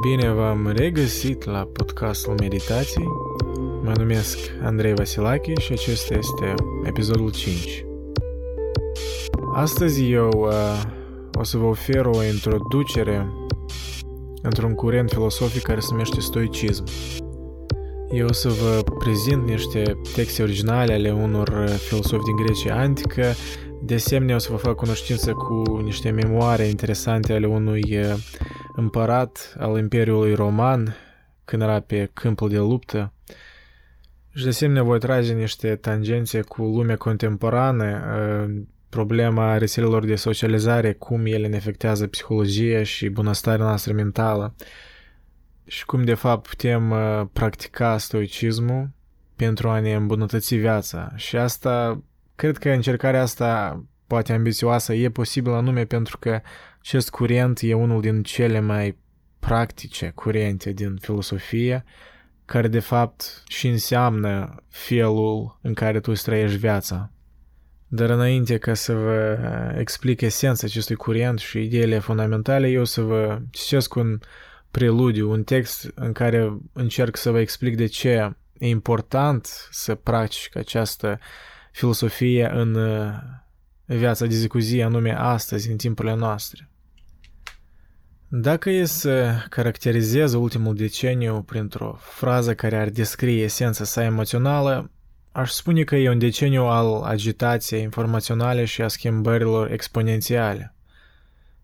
Bine v-am regăsit la podcastul Meditații. Mă numesc Andrei Vasilache și acesta este episodul 5. Astăzi eu uh, o să vă ofer o introducere într-un curent filosofic care se numește stoicism. Eu o să vă prezint niște texte originale ale unor filosofi din Grecia antică, de asemenea o să vă fac cunoștință cu niște memoare interesante ale unui uh, împărat al Imperiului Roman când era pe câmpul de luptă. Și de asemenea voi trage niște tangențe cu lumea contemporană, uh, problema rețelelor de socializare, cum ele ne afectează psihologia și bunăstarea noastră mentală și cum de fapt putem uh, practica stoicismul pentru a ne îmbunătăți viața. Și asta, cred că încercarea asta poate ambițioasă e posibilă anume pentru că acest curent e unul din cele mai practice curente din filosofie, care de fapt și înseamnă felul în care tu îți trăiești viața. Dar înainte ca să vă explic esența acestui curent și ideile fundamentale, eu să vă citesc un preludiu, un text în care încerc să vă explic de ce e important să practici această filosofie în viața de zi cu zi, anume astăzi, în timpurile noastre. Dacă e să caracterizez ultimul deceniu printr-o frază care ar descrie esența sa emoțională, aș spune că e un deceniu al agitației informaționale și a schimbărilor exponențiale.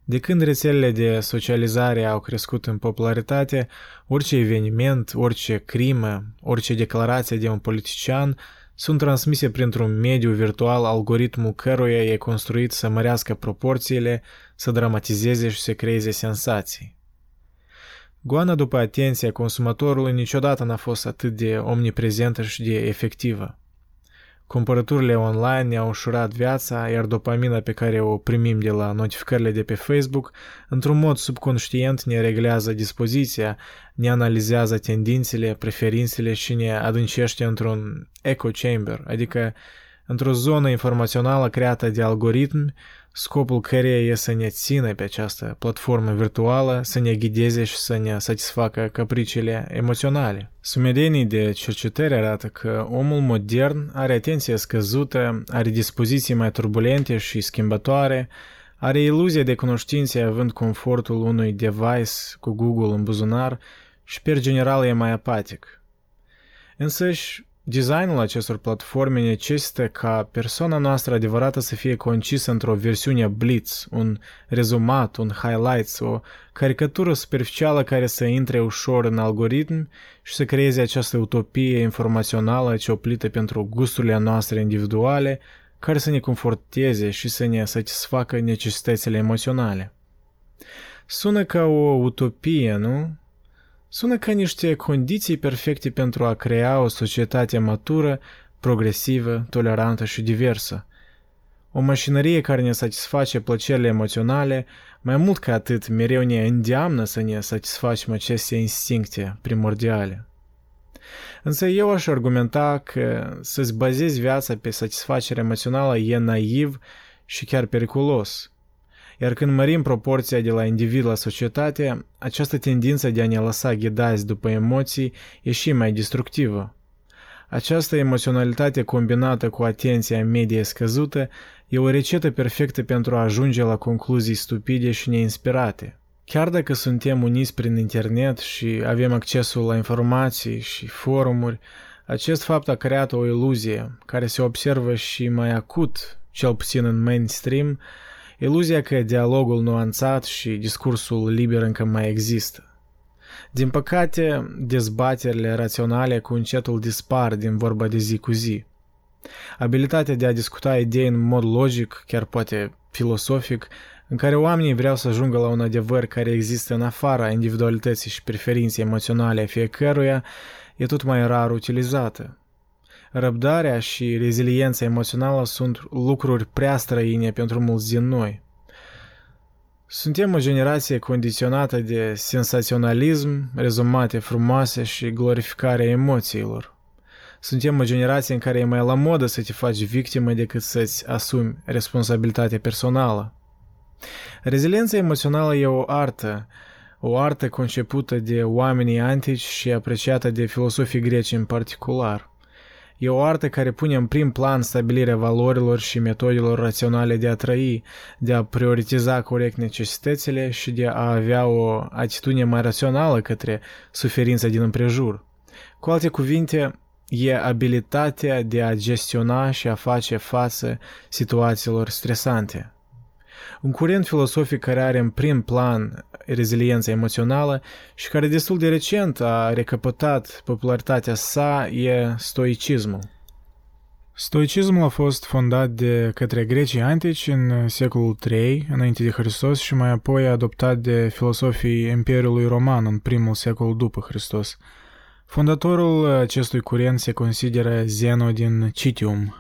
De când rețelele de socializare au crescut în popularitate, orice eveniment, orice crimă, orice declarație de un politician sunt transmise printr-un mediu virtual algoritmul căruia e construit să mărească proporțiile, să dramatizeze și să creeze sensații. Goana după atenția consumatorului niciodată n-a fost atât de omniprezentă și de efectivă. Cumpărăturile online ne-au ușurat viața, iar dopamina pe care o primim de la notificările de pe Facebook, într-un mod subconștient ne reglează dispoziția, ne analizează tendințele, preferințele și ne adâncește într-un echo chamber, adică într-o zonă informațională creată de algoritmi scopul căreia e să ne țină pe această platformă virtuală, să ne ghideze și să ne satisfacă capriciile emoționale. Sumedenii de cercetări arată că omul modern are atenție scăzută, are dispoziții mai turbulente și schimbătoare, are iluzia de cunoștințe având confortul unui device cu Google în buzunar și per general e mai apatic. Însăși, Designul acestor platforme necesită ca persoana noastră adevărată să fie concisă într-o versiune blitz, un rezumat, un highlights, o caricatură superficială care să intre ușor în algoritm și să creeze această utopie informațională cioplită pentru gusturile noastre individuale, care să ne conforteze și să ne satisfacă necesitățile emoționale. Sună ca o utopie, nu? Sună ca niște condiții perfecte pentru a crea o societate matură, progresivă, tolerantă și diversă. O mașinărie care ne satisface plăcerile emoționale, mai mult ca atât, mereu ne îndeamnă să ne satisfacem aceste instincte primordiale. Însă eu aș argumenta că să-ți bazezi viața pe satisfacere emoțională e naiv și chiar periculos – iar când mărim proporția de la individ la societate, această tendință de a ne lăsa ghidați după emoții e și mai destructivă. Această emoționalitate combinată cu atenția medie scăzută e o rețetă perfectă pentru a ajunge la concluzii stupide și neinspirate. Chiar dacă suntem uniți prin internet și avem accesul la informații și forumuri, acest fapt a creat o iluzie care se observă și mai acut, cel puțin în mainstream, iluzia că dialogul nuanțat și discursul liber încă mai există. Din păcate, dezbaterile raționale cu încetul dispar din vorba de zi cu zi. Abilitatea de a discuta idei în mod logic, chiar poate filosofic, în care oamenii vreau să ajungă la un adevăr care există în afara individualității și preferinței emoționale a fiecăruia, e tot mai rar utilizată. Răbdarea și reziliența emoțională sunt lucruri prea străine pentru mulți din noi. Suntem o generație condiționată de sensaționalism, rezumate frumoase și glorificarea emoțiilor. Suntem o generație în care e mai la modă să te faci victimă decât să-ți asumi responsabilitatea personală. Reziliența emoțională e o artă, o artă concepută de oamenii antici și apreciată de filosofii greci în particular. E o artă care pune în prim plan stabilirea valorilor și metodelor raționale de a trăi, de a prioritiza corect necesitățile și de a avea o atitudine mai rațională către suferința din împrejur. Cu alte cuvinte, e abilitatea de a gestiona și a face față situațiilor stresante. Un curent filosofic care are în prim plan reziliența emoțională și care destul de recent a recăpătat popularitatea sa e stoicismul. Stoicismul a fost fondat de către grecii antici în secolul III înainte de Hristos și mai apoi adoptat de filosofii Imperiului Roman în primul secol după Hristos. Fondatorul acestui curent se consideră Zeno din Citium,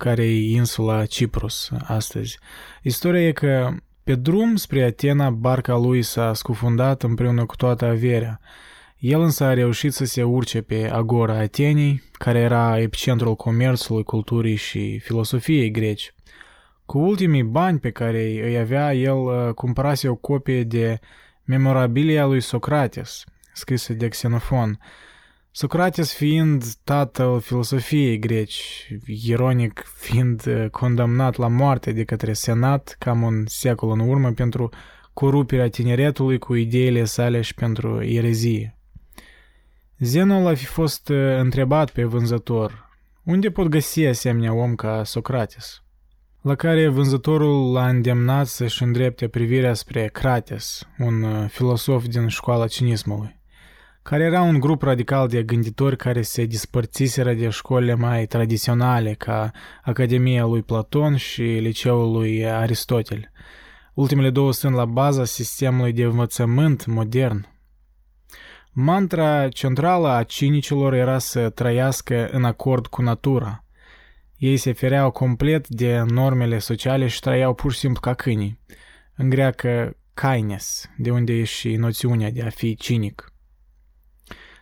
care e insula Ciprus astăzi. Istoria e că pe drum spre Atena, barca lui s-a scufundat împreună cu toată averea. El însă a reușit să se urce pe Agora Atenei, care era epicentrul comerțului, culturii și filosofiei greci. Cu ultimii bani pe care îi avea, el uh, cumpărase o copie de memorabilia lui Socrates, scrisă de Xenofon, Socrates fiind tatăl filosofiei greci, ironic fiind uh, condamnat la moarte de către senat cam un secol în urmă pentru corupirea tineretului cu ideile sale și pentru erezie. Zenul a fi fost uh, întrebat pe vânzător, unde pot găsi asemenea om ca Socrates? La care vânzătorul l-a îndemnat să-și îndrepte privirea spre Crates, un uh, filosof din școala cinismului care era un grup radical de gânditori care se dispărțiseră de școlile mai tradiționale ca Academia lui Platon și Liceul lui Aristotel. Ultimele două sunt la baza sistemului de învățământ modern. Mantra centrală a cinicilor era să trăiască în acord cu natura. Ei se fereau complet de normele sociale și trăiau pur și simplu ca câinii. În greacă, kindness, de unde e și noțiunea de a fi cinic.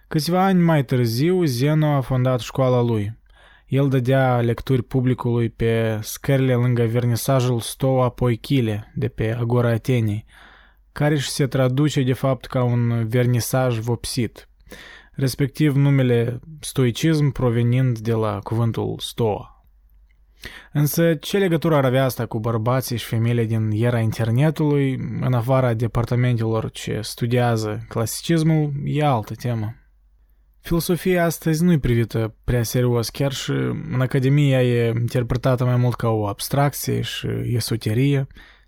Câțiva ani mai târziu, Zeno a fondat școala lui. El dădea lecturi publicului pe scările lângă vernisajul Stoa Poichile de pe Agora Atenei, care și se traduce de fapt ca un vernisaj vopsit, respectiv numele stoicism provenind de la cuvântul Stoa. Însă ce legătură ar avea asta cu bărbații și femeile din era internetului, în afara departamentelor ce studiază clasicismul, e altă temă. Filosofia astăzi nu e privită prea serios, chiar și în Academie e interpretată mai mult ca o abstracție și esoterie,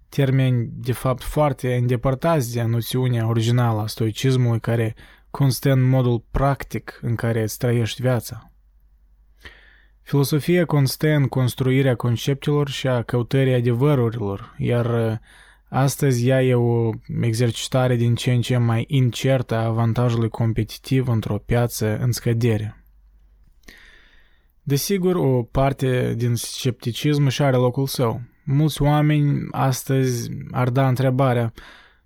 termeni de fapt foarte îndepărtați de noțiunea originală a stoicismului care constă în modul practic în care îți trăiești viața. Filosofia constă în construirea conceptelor și a căutării adevărurilor, iar Astăzi ea e o exercitare din ce în ce mai incertă a avantajului competitiv într-o piață în scădere. Desigur, o parte din scepticism și are locul său. Mulți oameni astăzi ar da întrebarea,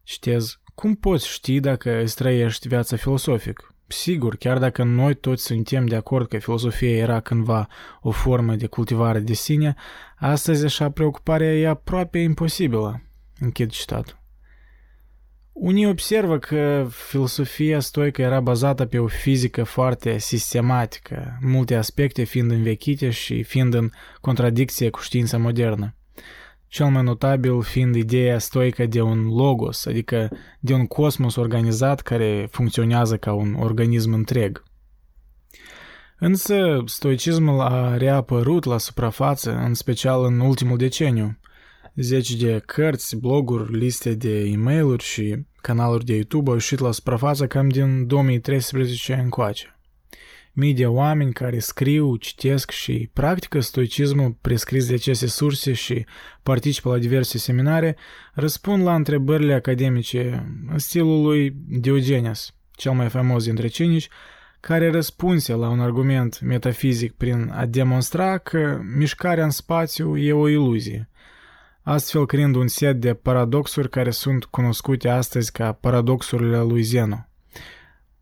citez, cum poți ști dacă îți trăiești viața filosofic? Sigur, chiar dacă noi toți suntem de acord că filosofia era cândva o formă de cultivare de sine, astăzi așa preocuparea e aproape imposibilă. Închid citatul. Unii observă că filosofia stoică era bazată pe o fizică foarte sistematică, multe aspecte fiind învechite și fiind în contradicție cu știința modernă. Cel mai notabil fiind ideea stoică de un logos, adică de un cosmos organizat care funcționează ca un organism întreg. Însă, stoicismul a reapărut la suprafață, în special în ultimul deceniu, Zeci de cărți, bloguri, liste de e mail și canaluri de YouTube au ieșit la suprafață cam din 2013 încoace. Mii de oameni care scriu, citesc și practică stoicismul prescris de aceste surse și participă la diverse seminare, răspund la întrebările academice în stilul lui Diogenes, cel mai faimos dintre cinici, care răspunse la un argument metafizic prin a demonstra că mișcarea în spațiu e o iluzie – astfel creând un set de paradoxuri care sunt cunoscute astăzi ca paradoxurile lui Zeno.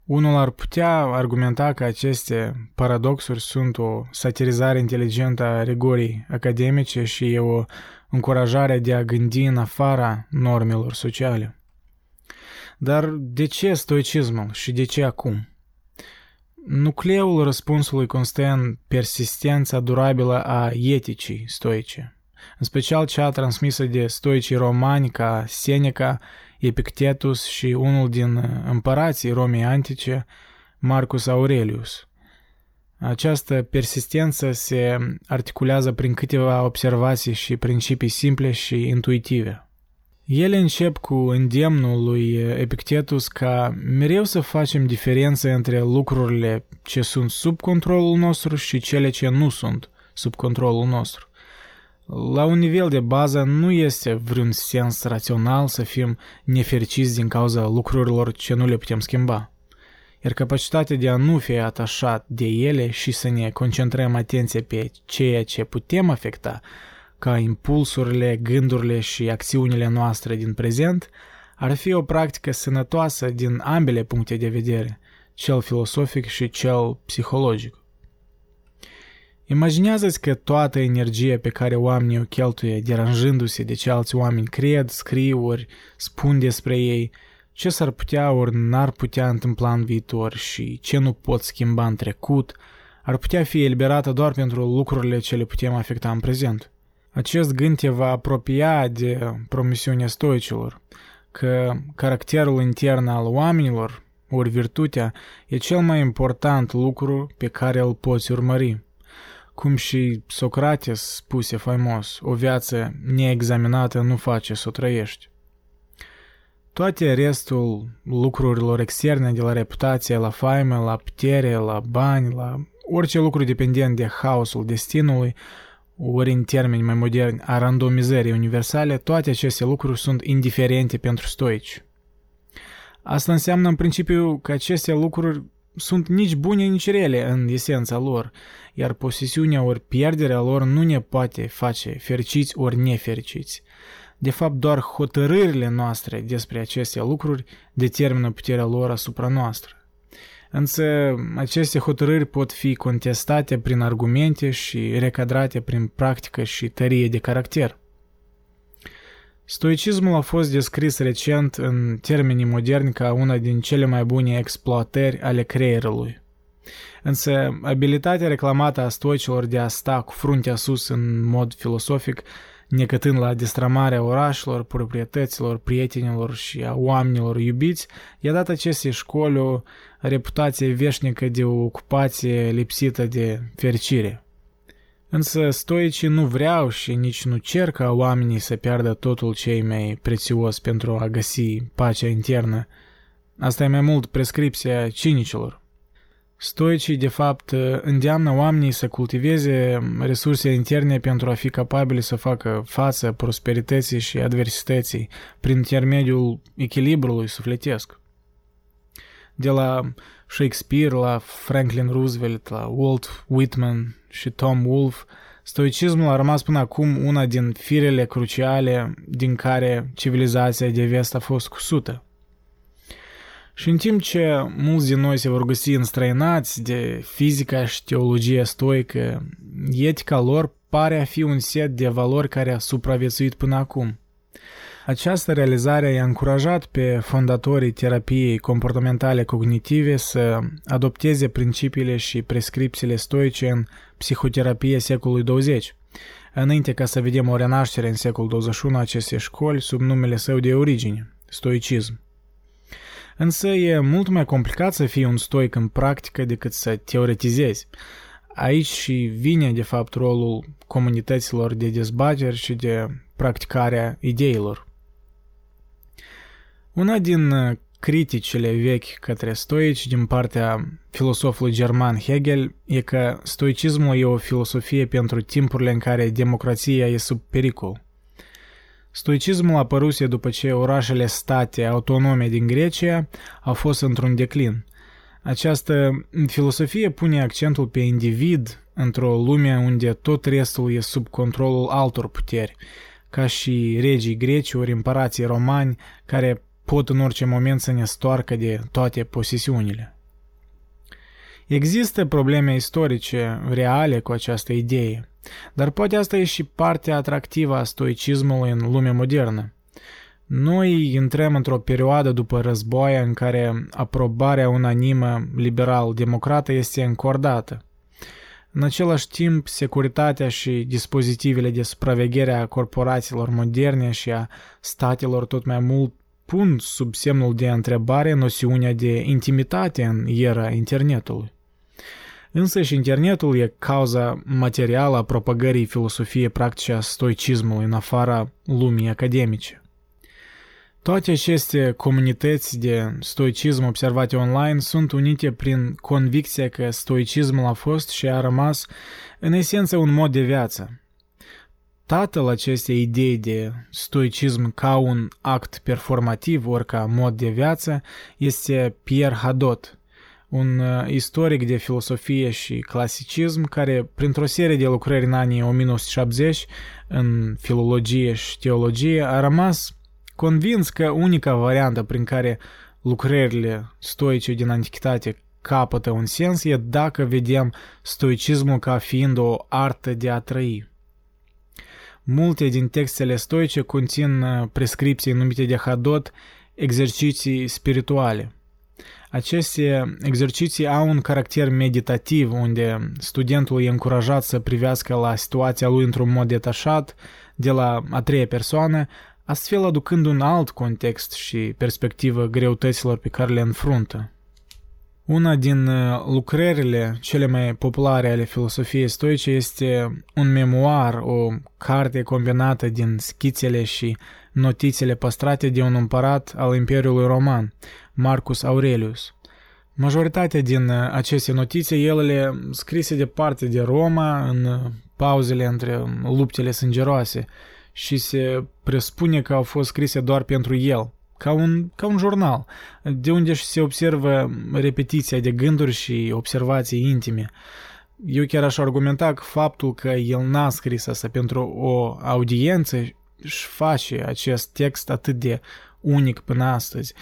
Unul ar putea argumenta că aceste paradoxuri sunt o satirizare inteligentă a rigorii academice și e o încurajare de a gândi în afara normelor sociale. Dar de ce stoicismul și de ce acum? Nucleul răspunsului constă în persistența durabilă a eticii stoice, în special cea transmisă de stoicii romani ca Seneca, Epictetus și unul din împărații Romei antice, Marcus Aurelius. Această persistență se articulează prin câteva observații și principii simple și intuitive. Ele încep cu îndemnul lui Epictetus ca mereu să facem diferență între lucrurile ce sunt sub controlul nostru și cele ce nu sunt sub controlul nostru. La un nivel de bază nu este vreun sens rațional să fim nefericiți din cauza lucrurilor ce nu le putem schimba. Iar capacitatea de a nu fi atașat de ele și să ne concentrăm atenția pe ceea ce putem afecta – ca impulsurile, gândurile și acțiunile noastre din prezent ar fi o practică sănătoasă din ambele puncte de vedere, cel filosofic și cel psihologic. Imaginează-ți că toată energia pe care oamenii o cheltuie deranjându-se de ce alți oameni cred, scriu ori spun despre ei, ce s-ar putea ori n-ar putea întâmpla în viitor și ce nu pot schimba în trecut, ar putea fi eliberată doar pentru lucrurile ce le putem afecta în prezent. Acest gând te va apropia de promisiunea stoicilor, că caracterul intern al oamenilor, ori virtutea, e cel mai important lucru pe care îl poți urmări. Cum și Socrates spuse faimos, o viață neexaminată nu face să o trăiești. Toate restul lucrurilor externe, de la reputație, la faime, la putere, la bani, la orice lucru dependent de haosul destinului, ori în termeni mai moderni a randomizării universale, toate aceste lucruri sunt indiferente pentru stoici. Asta înseamnă în principiu că aceste lucruri sunt nici bune, nici rele în esența lor, iar posesiunea ori pierderea lor nu ne poate face fericiți ori nefericiți. De fapt, doar hotărârile noastre despre aceste lucruri determină puterea lor asupra noastră. Însă aceste hotărâri pot fi contestate prin argumente și recadrate prin practică și tărie de caracter. Stoicismul a fost descris recent în termenii moderni ca una din cele mai bune exploatări ale creierului. Însă, abilitatea reclamată a stoicilor de a sta cu fruntea sus în mod filosofic necătând la destramarea orașelor, proprietăților, prietenilor și a oamenilor iubiți, i-a dat acestei școli o reputație veșnică de o ocupație lipsită de fericire. Însă stoicii nu vreau și nici nu cer ca oamenii să piardă totul cei mai prețios pentru a găsi pacea internă. Asta e mai mult prescripția cinicilor. Stoicii, de fapt, îndeamnă oamenii să cultiveze resurse interne pentru a fi capabili să facă față prosperității și adversității prin intermediul echilibrului sufletesc. De la Shakespeare la Franklin Roosevelt, la Walt Whitman și Tom Wolfe, stoicismul a rămas până acum una din firele cruciale din care civilizația de vest a fost cusută. Și în timp ce mulți din noi se vor găsi înstrăinați de fizica și teologia stoică, etica lor pare a fi un set de valori care a supraviețuit până acum. Această realizare i-a încurajat pe fondatorii terapiei comportamentale cognitive să adopteze principiile și prescripțiile stoice în psihoterapie secolului 20, înainte ca să vedem o renaștere în secolul 21 acestei școli sub numele său de origine, stoicism. Însă e mult mai complicat să fii un stoic în practică decât să teoretizezi. Aici și vine, de fapt, rolul comunităților de dezbateri și de practicarea ideilor. Una din criticile vechi către stoici din partea filosofului german Hegel e că stoicismul e o filosofie pentru timpurile în care democrația e sub pericol. Stoicismul apăruse după ce orașele state autonome din Grecia au fost într-un declin. Această filosofie pune accentul pe individ într-o lume unde tot restul e sub controlul altor puteri, ca și regii greci ori împărații romani care pot în orice moment să ne stoarcă de toate posesiunile. Există probleme istorice reale cu această idee – dar poate asta e și partea atractivă a stoicismului în lumea modernă. Noi intrăm într-o perioadă după război în care aprobarea unanimă liberal-democrată este încordată. În același timp, securitatea și dispozitivele de supraveghere a corporațiilor moderne și a statelor tot mai mult pun sub semnul de întrebare noțiunea de intimitate în era internetului. Însă și internetul e cauza materială a propagării filosofiei practice a stoicismului în afara lumii academice. Toate aceste comunități de stoicism observate online sunt unite prin convicția că stoicismul a fost și a rămas în esență un mod de viață. Tatăl acestei idei de stoicism ca un act performativ ori ca mod de viață este Pierre Hadot, un uh, istoric de filosofie și clasicism care, printr-o serie de lucrări în anii 1970 în filologie și teologie, a rămas convins că unica variantă prin care lucrările stoice din antichitate capătă un sens e dacă vedem stoicismul ca fiind o artă de a trăi. Multe din textele stoice conțin uh, prescripții numite de Hadot exerciții spirituale – aceste exerciții au un caracter meditativ, unde studentul e încurajat să privească la situația lui într-un mod detașat, de la a treia persoană, astfel aducând un alt context și perspectivă greutăților pe care le înfruntă. Una din uh, lucrările cele mai populare ale filosofiei stoice este un memoar, o carte combinată din schițele și notițele păstrate de un împărat al Imperiului Roman, Marcus Aurelius. Majoritatea din uh, aceste notițe, ele scrise de parte de Roma în uh, pauzele între um, luptele sângeroase și se presupune că au fost scrise doar pentru el, ca un, ca un jurnal, de unde și se observă repetiția de gânduri și observații intime. Eu chiar aș argumenta că faptul că el n-a scris asta pentru o audiență își face acest text atât de unic până astăzi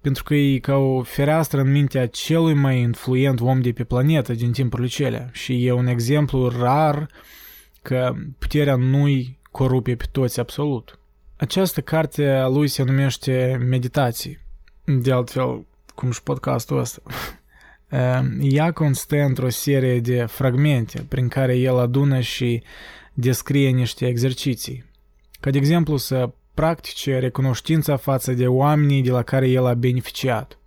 pentru că e ca o fereastră în mintea celui mai influent om de pe planetă din timpurile cele și e un exemplu rar că puterea nu-i corupe pe toți absolut. Această carte a lui se numește Meditații, de altfel cum și podcastul ăsta. Ea constă într-o serie de fragmente prin care el adună și descrie niște exerciții. Ca de exemplu să practice recunoștința față de oamenii de la care el a beneficiat,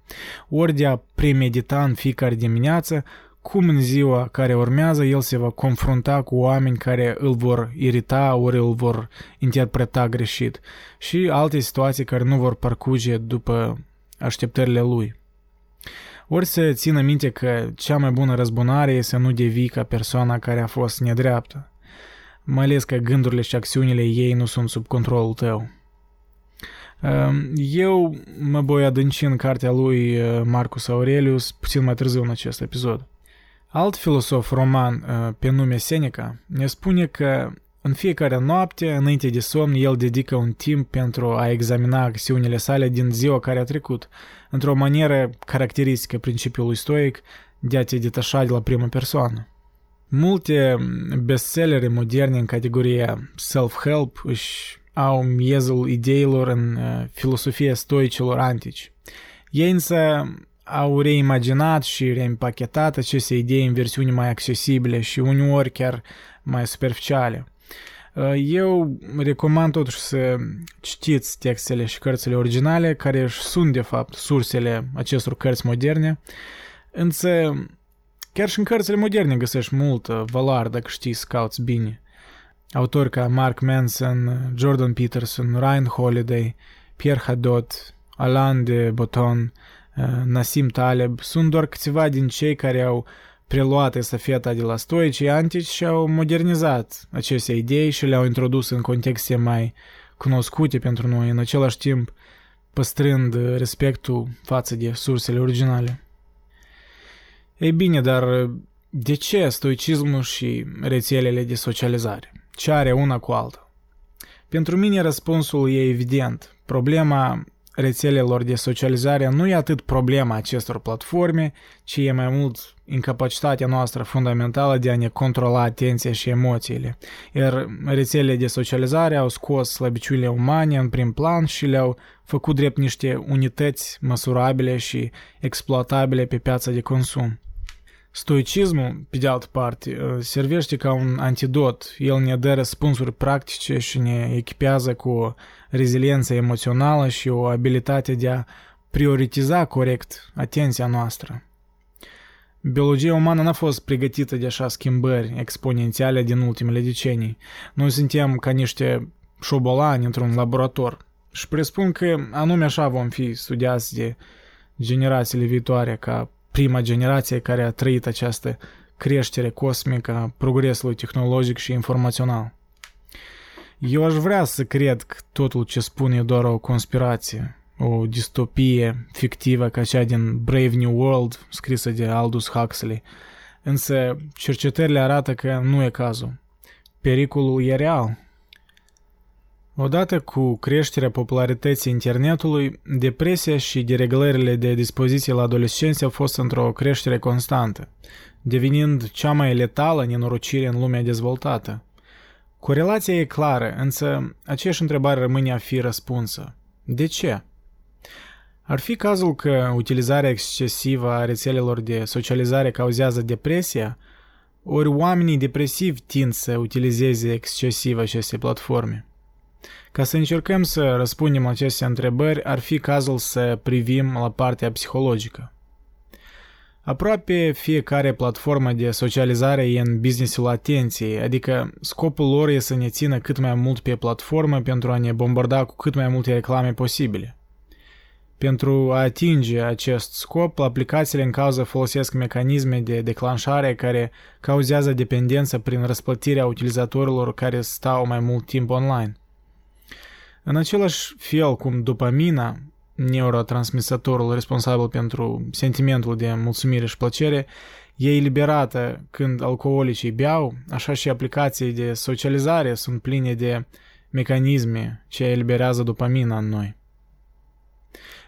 ori de a premedita în fiecare dimineață cum în ziua care urmează el se va confrunta cu oameni care îl vor irita ori îl vor interpreta greșit și alte situații care nu vor parcurge după așteptările lui. Ori să țină minte că cea mai bună răzbunare e să nu devii ca persoana care a fost nedreaptă, mai ales că gândurile și acțiunile ei nu sunt sub controlul tău. Ehm, eu mă voi adânci în cartea lui eh, Marcus Aurelius puțin mai târziu în acest episod. Alt filosof roman eh, pe nume Seneca ne spune că în fiecare noapte, înainte de somn, el dedică un timp pentru a examina acțiunile sale din ziua care a trecut, într-o manieră caracteristică principiului stoic de a te detașa de la prima persoană. Multe bestsellere moderne în categoria self-help își au miezul ideilor în uh, filosofia stoicilor antici. Ei însă au reimaginat și reîmpachetat aceste idei în versiuni mai accesibile și uneori chiar mai superficiale. Uh, eu recomand totuși să citiți textele și cărțile originale, care sunt de fapt sursele acestor cărți moderne, însă chiar și în cărțile moderne găsești multă valoare dacă știi să cauți bine. Autori ca Mark Manson, Jordan Peterson, Ryan Holiday, Pierre Hadot, Alain de Botton, uh, Nassim Taleb sunt doar câțiva din cei care au preluat estafeta de la stoicii antici și au modernizat aceste idei și le-au introdus în contexte mai cunoscute pentru noi, în același timp păstrând respectul față de sursele originale. Ei bine, dar de ce stoicismul și rețelele de socializare? Ce are una cu alta? Pentru mine răspunsul e evident. Problema rețelelor de socializare nu e atât problema acestor platforme, ci e mai mult incapacitatea noastră fundamentală de a ne controla atenția și emoțiile. Iar rețelele de socializare au scos slăbiciunile umane în prim plan și le-au făcut drept niște unități măsurabile și exploatabile pe piața de consum. Stoicismul, pe de altă parte, uh, servește ca un antidot. El ne dă răspunsuri practice și ne echipează cu o reziliență emoțională și o abilitate de a prioritiza corect atenția noastră. Biologia umană n-a fost pregătită de așa schimbări exponențiale din ultimele decenii. Noi suntem ca niște șobolani într-un laborator și presupun că anume așa vom fi studiați de generațiile viitoare ca prima generație care a trăit această creștere cosmică a progresului tehnologic și informațional. Eu aș vrea să cred că totul ce spun e doar o conspirație, o distopie fictivă ca cea din Brave New World, scrisă de Aldous Huxley, însă cercetările arată că nu e cazul. Pericolul e real Odată cu creșterea popularității internetului, depresia și dereglările de dispoziție la adolescenți au fost într-o creștere constantă, devenind cea mai letală nenorocire în lumea dezvoltată. Corelația e clară, însă aceeași întrebare rămâne a fi răspunsă. De ce? Ar fi cazul că utilizarea excesivă a rețelelor de socializare cauzează depresia, ori oamenii depresivi tind să utilizeze excesiv aceste platforme? Ca să încercăm să răspundem la aceste întrebări, ar fi cazul să privim la partea psihologică. Aproape fiecare platformă de socializare e în businessul atenției, adică scopul lor e să ne țină cât mai mult pe platformă pentru a ne bombarda cu cât mai multe reclame posibile. Pentru a atinge acest scop, aplicațiile în cauză folosesc mecanisme de declanșare care cauzează dependență prin răsplătirea utilizatorilor care stau mai mult timp online. În același fel cum dopamina, neurotransmisătorul responsabil pentru sentimentul de mulțumire și plăcere, e eliberată când alcoolicii beau, așa și aplicații de socializare sunt pline de mecanisme ce eliberează dopamina în noi.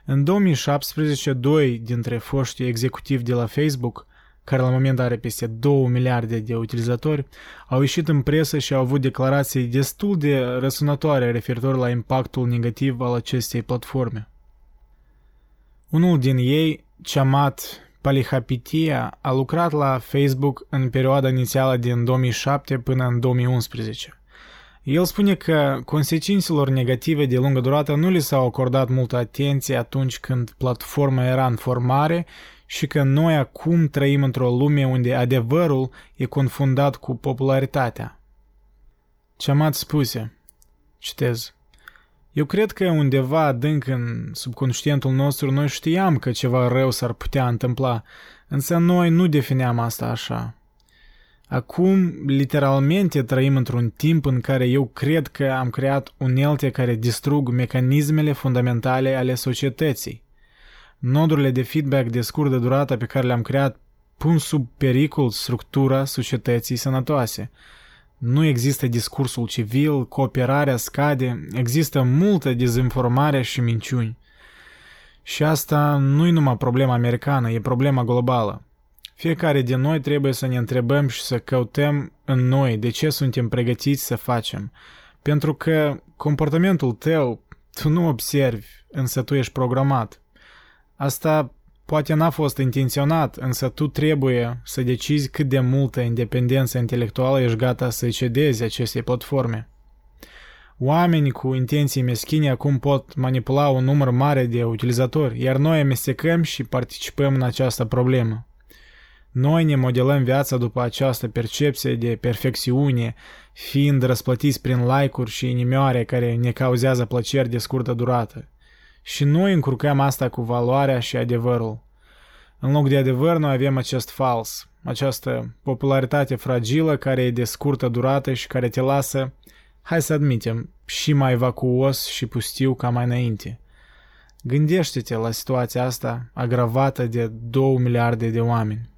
În 2017, doi dintre foștii executivi de la Facebook care la moment are peste 2 miliarde de utilizatori, au ieșit în presă și au avut declarații destul de răsunătoare referitor la impactul negativ al acestei platforme. Unul din ei, Chamat Palihapitia, a lucrat la Facebook în perioada inițială din 2007 până în 2011. El spune că consecințelor negative de lungă durată nu li s-au acordat multă atenție atunci când platforma era în formare și că noi acum trăim într-o lume unde adevărul e confundat cu popularitatea. Ce-am spuse, citez, eu cred că undeva adânc în subconștientul nostru noi știam că ceva rău s-ar putea întâmpla, însă noi nu defineam asta așa. Acum, literalmente, trăim într-un timp în care eu cred că am creat unelte care distrug mecanismele fundamentale ale societății. Nodurile de feedback de scurtă durată pe care le-am creat pun sub pericol structura societății sănătoase. Nu există discursul civil, cooperarea scade, există multă dezinformare și minciuni. Și asta nu e numai problema americană, e problema globală. Fiecare din noi trebuie să ne întrebăm și să căutăm în noi de ce suntem pregătiți să facem. Pentru că comportamentul tău tu nu observi, însă tu ești programat. Asta poate n-a fost intenționat, însă tu trebuie să decizi cât de multă independență intelectuală ești gata să cedezi acestei platforme. Oamenii cu intenții meschine acum pot manipula un număr mare de utilizatori, iar noi amestecăm și participăm în această problemă. Noi ne modelăm viața după această percepție de perfecțiune, fiind răsplătiți prin like-uri și inimioare care ne cauzează plăceri de scurtă durată. Și noi încurcăm asta cu valoarea și adevărul. În loc de adevăr, noi avem acest fals, această popularitate fragilă care e de scurtă durată și care te lasă, hai să admitem, și mai vacuos și pustiu ca mai înainte. Gândește-te la situația asta agravată de 2 miliarde de oameni.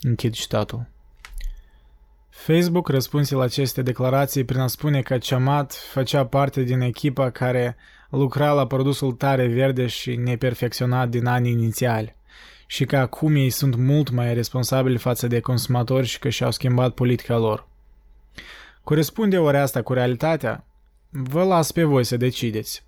Închid citatul. Facebook răspunse la aceste declarații prin a spune că Chamat făcea parte din echipa care lucra la produsul tare verde și neperfecționat din anii inițiali și că acum ei sunt mult mai responsabili față de consumatori și că și-au schimbat politica lor. Corespunde oare asta cu realitatea? Vă las pe voi să decideți.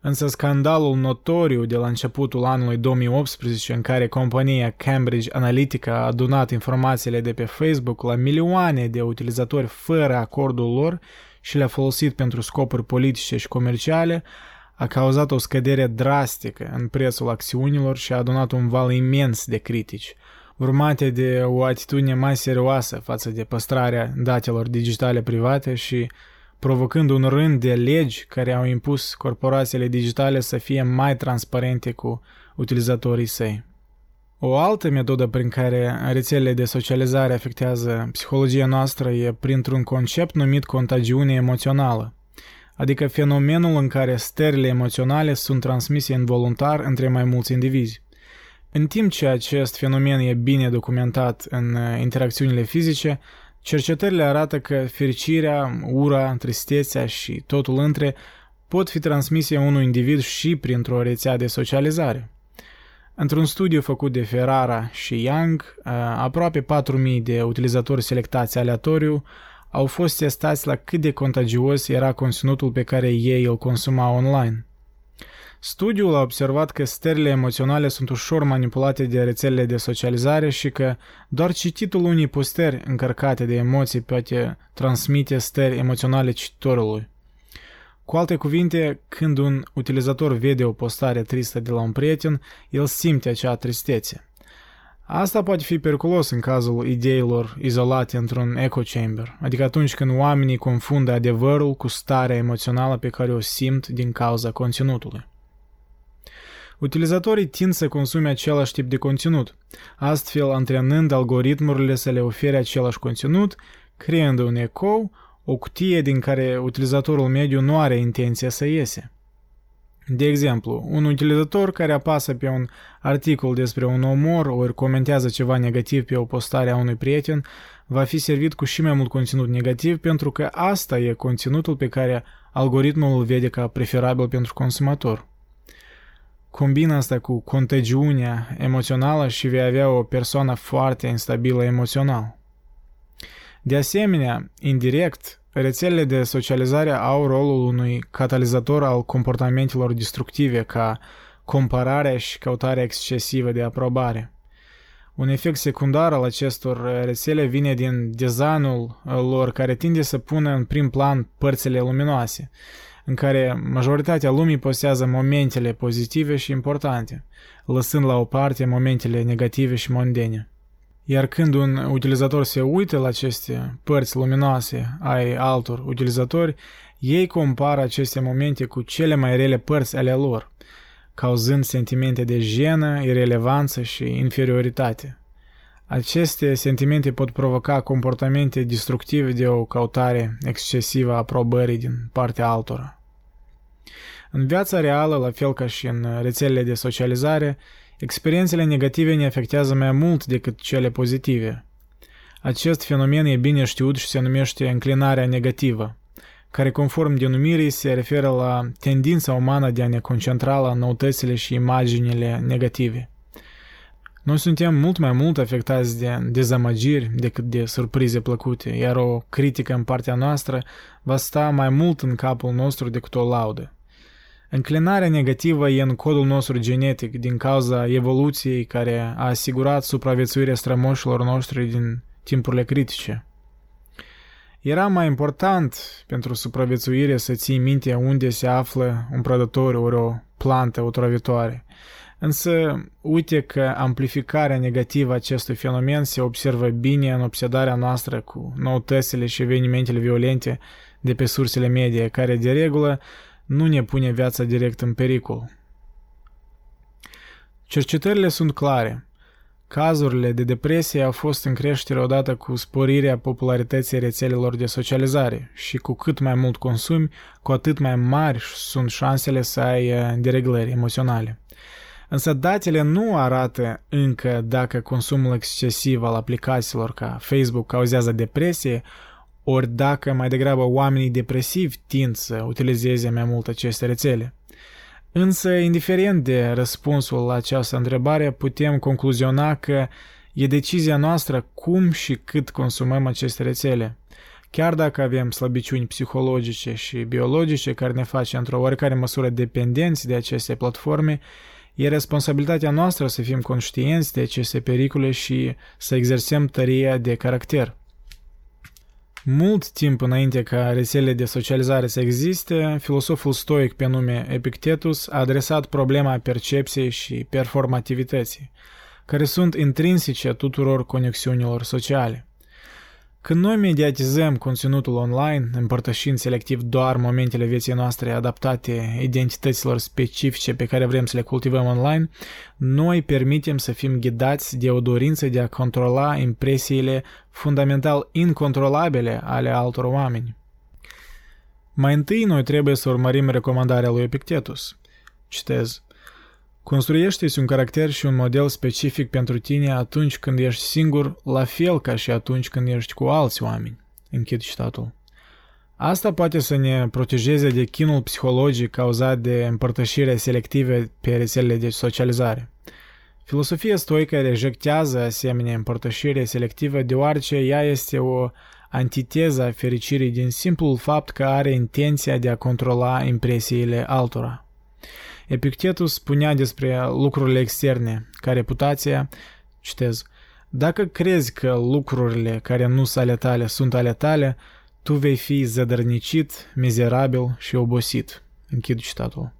Însă scandalul notoriu de la începutul anului 2018 în care compania Cambridge Analytica a adunat informațiile de pe Facebook la milioane de utilizatori fără acordul lor și le-a folosit pentru scopuri politice și comerciale, a cauzat o scădere drastică în prețul acțiunilor și a adunat un val imens de critici, urmate de o atitudine mai serioasă față de păstrarea datelor digitale private și provocând un rând de legi care au impus corporațiile digitale să fie mai transparente cu utilizatorii săi. O altă metodă prin care rețelele de socializare afectează psihologia noastră e printr-un concept numit contagiune emoțională, adică fenomenul în care stările emoționale sunt transmise involuntar între mai mulți indivizi. În timp ce acest fenomen e bine documentat în uh, interacțiunile fizice, cercetările arată că fericirea, ura, tristețea și totul între pot fi transmise unui individ și printr-o rețea de socializare. Într-un studiu făcut de Ferrara și Young, uh, aproape 4.000 de utilizatori selectați aleatoriu au fost testați la cât de contagios era conținutul pe care ei îl consumau online. Studiul a observat că stările emoționale sunt ușor manipulate de rețelele de socializare și că doar cititul unei postări încărcate de emoții poate transmite stări emoționale cititorului. Cu alte cuvinte, când un utilizator vede o postare tristă de la un prieten, el simte acea tristețe. Asta poate fi periculos în cazul ideilor izolate într-un echo chamber, adică atunci când oamenii confundă adevărul cu starea emoțională pe care o simt din cauza conținutului. Utilizatorii tind să consume același tip de conținut, astfel antrenând algoritmurile să le ofere același conținut, creând un eco, o cutie din care utilizatorul mediu nu are intenția să iese. De exemplu, un utilizator care apasă pe un articol despre un omor ori comentează ceva negativ pe o postare a unui prieten, va fi servit cu și mai mult conținut negativ pentru că asta e conținutul pe care algoritmul îl vede ca preferabil pentru consumator. Combina asta cu contagiunea emoțională și vei avea o persoană foarte instabilă emoțional. De asemenea, indirect, Rețelele de socializare au rolul unui catalizator al comportamentelor destructive ca compararea și căutarea excesivă de aprobare. Un efect secundar al acestor rețele vine din designul lor care tinde să pună în prim plan părțile luminoase, în care majoritatea lumii posează momentele pozitive și importante, lăsând la o parte momentele negative și mondene. Iar când un utilizator se uită la aceste părți luminoase ai altor utilizatori, ei compară aceste momente cu cele mai rele părți ale lor, cauzând sentimente de jenă, irelevanță și inferioritate. Aceste sentimente pot provoca comportamente destructive de o cautare excesivă a aprobării din partea altora. În viața reală, la fel ca și în rețelele de socializare, Experiențele negative ne afectează mai mult decât cele pozitive. Acest fenomen e bine știut și se numește înclinarea negativă, care conform denumirii se referă la tendința umană de a ne concentra la noutățile și imaginile negative. Noi suntem mult mai mult afectați de dezamăgiri decât de surprize plăcute, iar o critică în partea noastră va sta mai mult în capul nostru decât o laudă. Înclinarea negativă e în codul nostru genetic din cauza evoluției care a asigurat supraviețuirea strămoșilor noștri din timpurile critice. Era mai important pentru supraviețuire să ții minte unde se află un prădător ori o plantă otrăvitoare. Însă, uite că amplificarea negativă a acestui fenomen se observă bine în obsedarea noastră cu noutățile și evenimentele violente de pe sursele medie, care de regulă nu ne pune viața direct în pericol. Cercetările sunt clare. Cazurile de depresie au fost în creștere odată cu sporirea popularității rețelelor de socializare și cu cât mai mult consumi, cu atât mai mari sunt șansele să ai uh, dereglări emoționale. Însă datele nu arată încă dacă consumul excesiv al aplicațiilor ca Facebook cauzează depresie, ori dacă mai degrabă oamenii depresivi tind să utilizeze mai mult aceste rețele. Însă, indiferent de răspunsul la această întrebare, putem concluziona că e decizia noastră cum și cât consumăm aceste rețele. Chiar dacă avem slăbiciuni psihologice și biologice care ne face într-o oarecare măsură dependenți de aceste platforme, e responsabilitatea noastră să fim conștienți de aceste pericole și să exersăm tăria de caracter. Mult timp înainte ca rețelele de socializare să existe, filosoful stoic pe nume Epictetus a adresat problema percepției și performativității, care sunt intrinsice tuturor conexiunilor sociale. Când noi mediatizăm conținutul online, împărtășind selectiv doar momentele vieții noastre adaptate identităților specifice pe care vrem să le cultivăm online, noi permitem să fim ghidați de o dorință de a controla impresiile fundamental incontrolabile ale altor oameni. Mai întâi noi trebuie să urmărim recomandarea lui Epictetus. Citez. Construiește-ți un caracter și un model specific pentru tine atunci când ești singur, la fel ca și atunci când ești cu alți oameni. Închid citatul. Asta poate să ne protejeze de chinul psihologic cauzat de împărtășirea selective pe rețelele de socializare. Filosofia stoică rejectează asemenea împărtășire selectivă deoarece ea este o antiteză a fericirii din simplul fapt că are intenția de a controla impresiile altora. Epictetus spunea despre lucrurile externe, ca reputația, citez, dacă crezi că lucrurile care nu sunt ale tale sunt ale tale, tu vei fi zădărnicit, mizerabil și obosit. Închid citatul.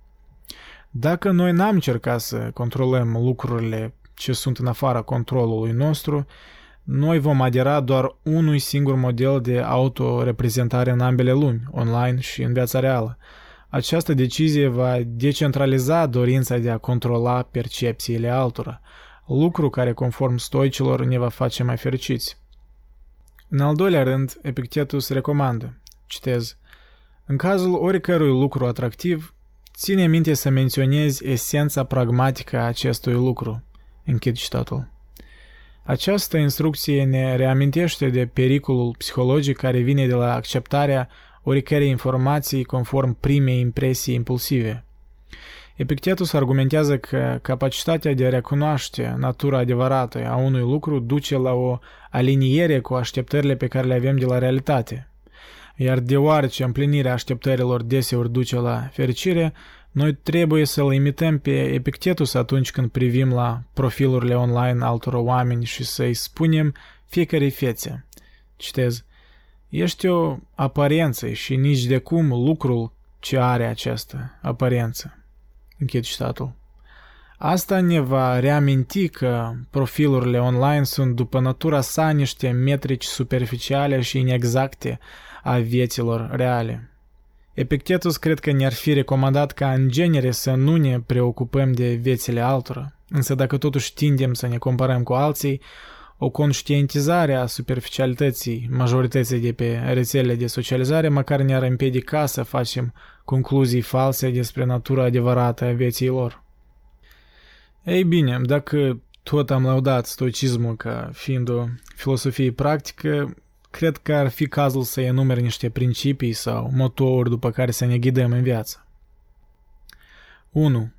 Dacă noi n-am încercat să controlăm lucrurile ce sunt în afara controlului nostru, noi vom adera doar unui singur model de autoreprezentare în ambele lumi, online și în viața reală, această decizie va decentraliza dorința de a controla percepțiile altora, lucru care, conform stoicilor, ne va face mai fericiți. În al doilea rând, Epictetus recomandă, citez, În cazul oricărui lucru atractiv, ține minte să menționezi esența pragmatică a acestui lucru. Închid citatul. Această instrucție ne reamintește de pericolul psihologic care vine de la acceptarea oricărei informații conform primei impresii impulsive. Epictetus argumentează că capacitatea de a recunoaște natura adevărată a unui lucru duce la o aliniere cu așteptările pe care le avem de la realitate. Iar deoarece împlinirea așteptărilor deseori duce la fericire, noi trebuie să-l imităm pe Epictetus atunci când privim la profilurile online altor oameni și să-i spunem fiecare fețe. Citez, Ești o aparență și nici de cum lucrul ce are această aparență. Închid citatul. Asta ne va reaminti că profilurile online sunt după natura sa niște metrici superficiale și inexacte a vieților reale. Epictetus cred că ne-ar fi recomandat ca în genere să nu ne preocupăm de viețile altora, însă dacă totuși tindem să ne comparăm cu alții, o conștientizare a superficialității majorității de pe rețelele de socializare măcar ne-ar împiedica să facem concluzii false despre natura adevărată a vieții lor. Ei bine, dacă tot am laudat stoicismul ca fiind o filosofie practică, cred că ar fi cazul să enumere niște principii sau motouri după care să ne ghidăm în viață. 1.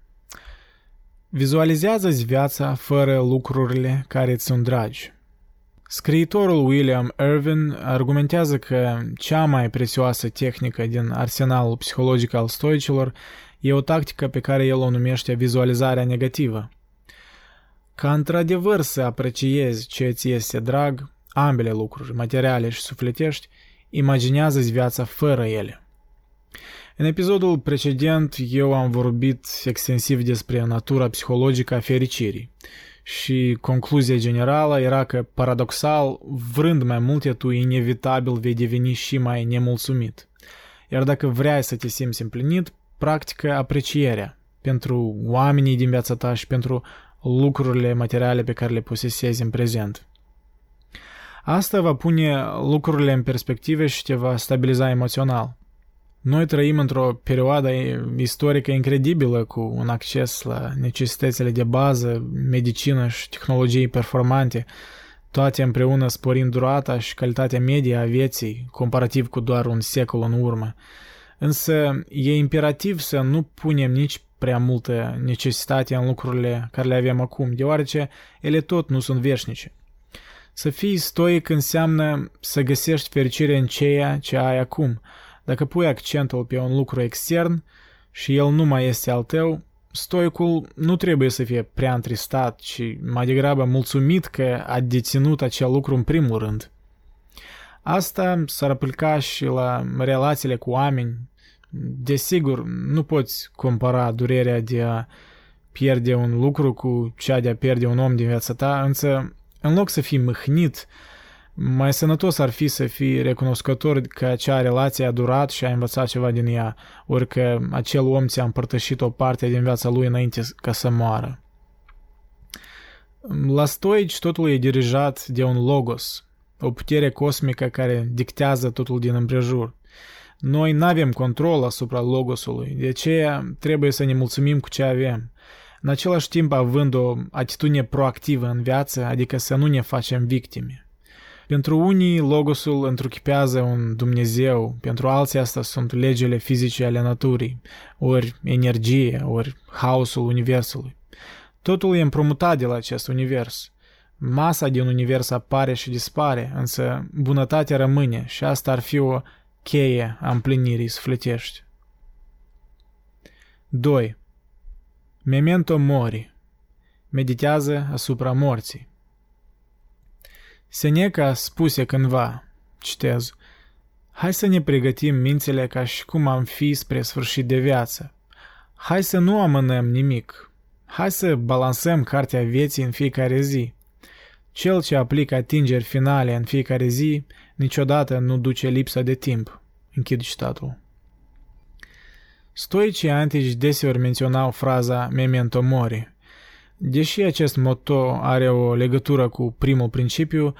Vizualizează-ți viața fără lucrurile care îți sunt dragi. Scriitorul William Irvin argumentează că cea mai prețioasă tehnică din arsenalul psihologic al stoicilor e o tactică pe care el o numește vizualizarea negativă. Ca într-adevăr să apreciezi ce ți este drag, ambele lucruri, materiale și sufletești, imaginează-ți viața fără ele. În episodul precedent eu am vorbit extensiv despre natura psihologică a fericirii și concluzia generală era că, paradoxal, vrând mai multe, tu inevitabil vei deveni și mai nemulțumit. Iar dacă vrei să te simți împlinit, practică aprecierea pentru oamenii din viața ta și pentru lucrurile materiale pe care le posesezi în prezent. Asta va pune lucrurile în perspectivă și te va stabiliza emoțional. Noi trăim într-o perioadă istorică incredibilă cu un acces la necesitățile de bază, medicină și tehnologii performante, toate împreună sporind durata și calitatea medie a vieții, comparativ cu doar un secol în urmă. Însă e imperativ să nu punem nici prea multă necesitate în lucrurile care le avem acum, deoarece ele tot nu sunt veșnice. Să fii stoic înseamnă să găsești fericire în ceea ce ai acum. Dacă pui accentul pe un lucru extern și el nu mai este al tău, stoicul nu trebuie să fie prea întristat, ci mai degrabă mulțumit că a deținut acel lucru în primul rând. Asta s-ar aplica și la relațiile cu oameni. Desigur, nu poți compara durerea de a pierde un lucru cu cea de a pierde un om din viața ta, însă în loc să fii mâhnit, mai sănătos ar fi să fii recunoscător că acea relație a durat și a învățat ceva din ea, ori că acel om ți-a împărtășit o parte din viața lui înainte ca să moară. La stoici totul e dirijat de un logos, o putere cosmică care dictează totul din împrejur. Noi nu avem control asupra logosului, de aceea trebuie să ne mulțumim cu ce avem. În același timp având o atitudine proactivă în viață, adică să nu ne facem victime. Pentru unii, logosul întruchipează un Dumnezeu, pentru alții asta sunt legile fizice ale naturii, ori energie, ori haosul universului. Totul e împrumutat de la acest univers. Masa din univers apare și dispare, însă bunătatea rămâne și asta ar fi o cheie a împlinirii sufletești. 2. Memento mori. Meditează asupra morții. Seneca spuse cândva, citez, Hai să ne pregătim mințile ca și cum am fi spre sfârșit de viață. Hai să nu amânăm nimic. Hai să balansăm cartea vieții în fiecare zi. Cel ce aplică atingeri finale în fiecare zi niciodată nu duce lipsa de timp. Închid citatul. Stoicii antici deseori menționau fraza memento mori, Deși acest motto are o legătură cu primul principiu,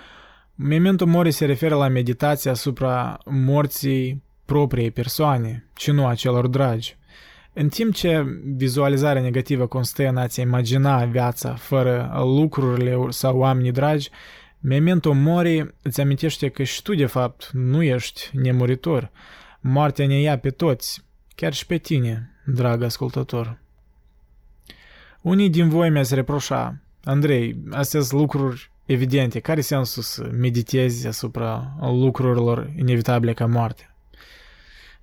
Memento Mori se referă la meditația asupra morții propriei persoane, ci nu a celor dragi. În timp ce vizualizarea negativă constă în a-ți imagina viața fără lucrurile sau oamenii dragi, Memento Mori îți amintește că și tu, de fapt, nu ești nemuritor. Moartea ne ia pe toți, chiar și pe tine, drag ascultător. Unii din voi mi-ați reproșa, Andrei, astea sunt lucruri evidente, care sensul să meditezi asupra lucrurilor inevitabile ca moarte?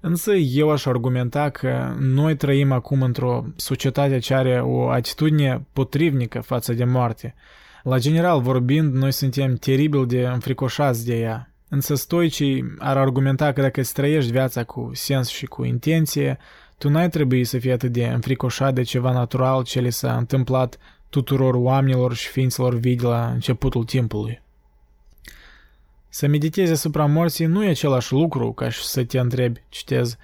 Însă eu aș argumenta că noi trăim acum într-o societate ce are o atitudine potrivnică față de moarte. La general vorbind, noi suntem teribil de înfricoșați de ea. Însă stoicii ar argumenta că dacă îți trăiești viața cu sens și cu intenție, tu n-ai trebui să fii atât de înfricoșat de ceva natural ce li s-a întâmplat tuturor oamenilor și ființelor vii de la începutul timpului. Să meditezi asupra morții nu e același lucru ca și să te întrebi, citez,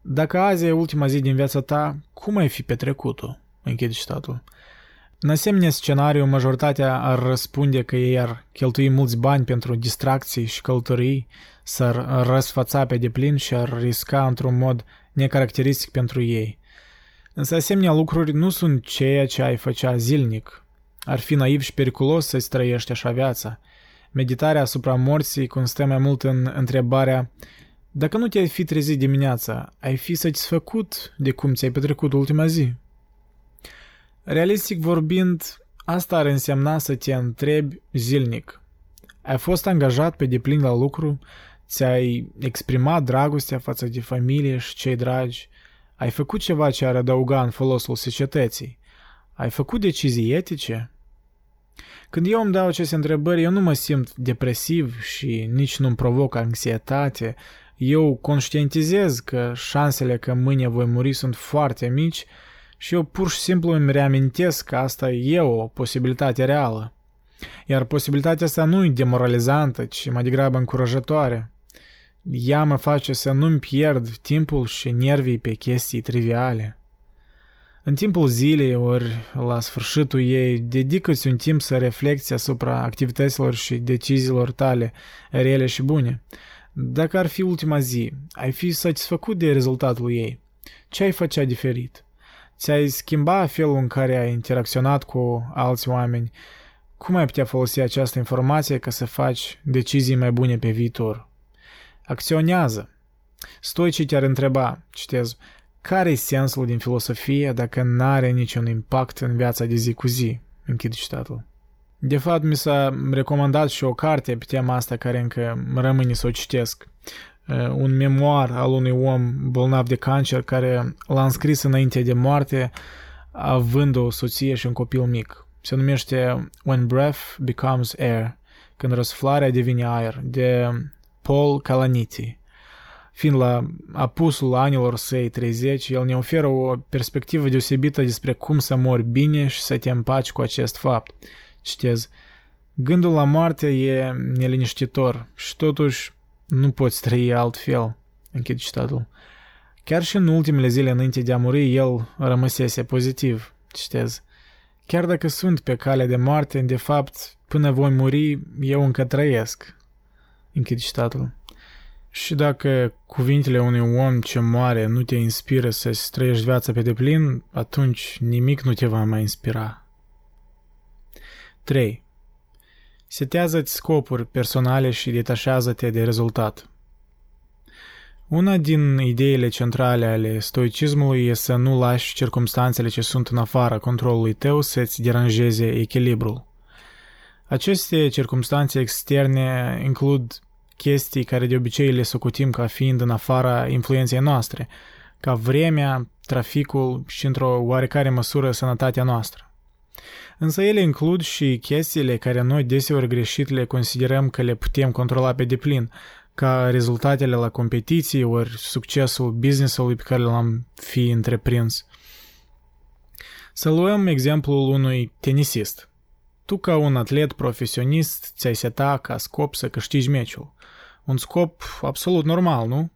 dacă azi e ultima zi din viața ta, cum ai fi petrecut-o? Închid citatul. În asemenea scenariu, majoritatea ar răspunde că ei ar cheltui mulți bani pentru distracții și călătorii, s-ar răsfăța pe deplin și ar risca într-un mod necaracteristic pentru ei. Însă asemenea lucruri nu sunt ceea ce ai făcea zilnic. Ar fi naiv și periculos să-ți trăiești așa viața. Meditarea asupra morții constă mai mult în întrebarea dacă nu te-ai fi trezit dimineața, ai fi satisfăcut de cum ți-ai petrecut ultima zi? Realistic vorbind, asta ar însemna să te întrebi zilnic. Ai fost angajat pe deplin la lucru, ți-ai exprimat dragostea față de familie și cei dragi, ai făcut ceva ce ar adăuga în folosul societății, ai făcut decizii etice? Când eu îmi dau aceste întrebări, eu nu mă simt depresiv și nici nu-mi provoc anxietate. Eu conștientizez că șansele că mâine voi muri sunt foarte mici și eu pur și simplu îmi reamintesc că asta e o posibilitate reală. Iar posibilitatea asta nu e demoralizantă, ci mai degrabă încurajatoare. Ea mă face să nu-mi pierd timpul și nervii pe chestii triviale. În timpul zilei ori la sfârșitul ei, dedică-ți un timp să reflecti asupra activităților și deciziilor tale, rele și bune. Dacă ar fi ultima zi, ai fi satisfăcut de rezultatul ei. Ce ai făcea diferit? Ți-ai schimba felul în care ai interacționat cu alți oameni? Cum ai putea folosi această informație ca să faci decizii mai bune pe viitor? Acționează. Stoicii te-ar întreba, citez, care e sensul din filosofie dacă nu are niciun impact în viața de zi cu zi? Închid citatul. De fapt, mi s-a recomandat și o carte pe tema asta care încă rămâne să o citesc. Uh, un memoar al unui om bolnav de cancer care l-a înscris înainte de moarte având o soție și un copil mic. Se numește When Breath Becomes Air, când răsflarea devine aer, de Paul Calaniti. Fiind la apusul anilor săi 30, el ne oferă o perspectivă deosebită despre cum să mori bine și să te împaci cu acest fapt. Citez, Gândul la moarte e neliniștitor și totuși nu poți trăi altfel. Închid citatul. Chiar și în ultimele zile înainte de a muri, el rămăsese pozitiv. Citez. Chiar dacă sunt pe cale de moarte, de fapt, până voi muri, eu încă trăiesc. Închid citatul. Și dacă cuvintele unui om ce moare nu te inspiră să-ți trăiești viața pe deplin, atunci nimic nu te va mai inspira. 3. Setează-ți scopuri personale și detașează-te de rezultat. Una din ideile centrale ale stoicismului e să nu lași circumstanțele ce sunt în afara controlului tău să-ți deranjeze echilibrul. Aceste circumstanțe externe includ chestii care de obicei le socotim ca fiind în afara influenței noastre, ca vremea, traficul și într-o oarecare măsură sănătatea noastră. Însă ele includ și chestiile care noi deseori greșit le considerăm că le putem controla pe deplin, ca rezultatele la competiții ori succesul business-ului pe care l-am fi întreprins. Să luăm exemplul unui tenisist. Tu ca un atlet profesionist ți-ai seta ca scop să câștigi meciul. Un scop absolut normal, nu?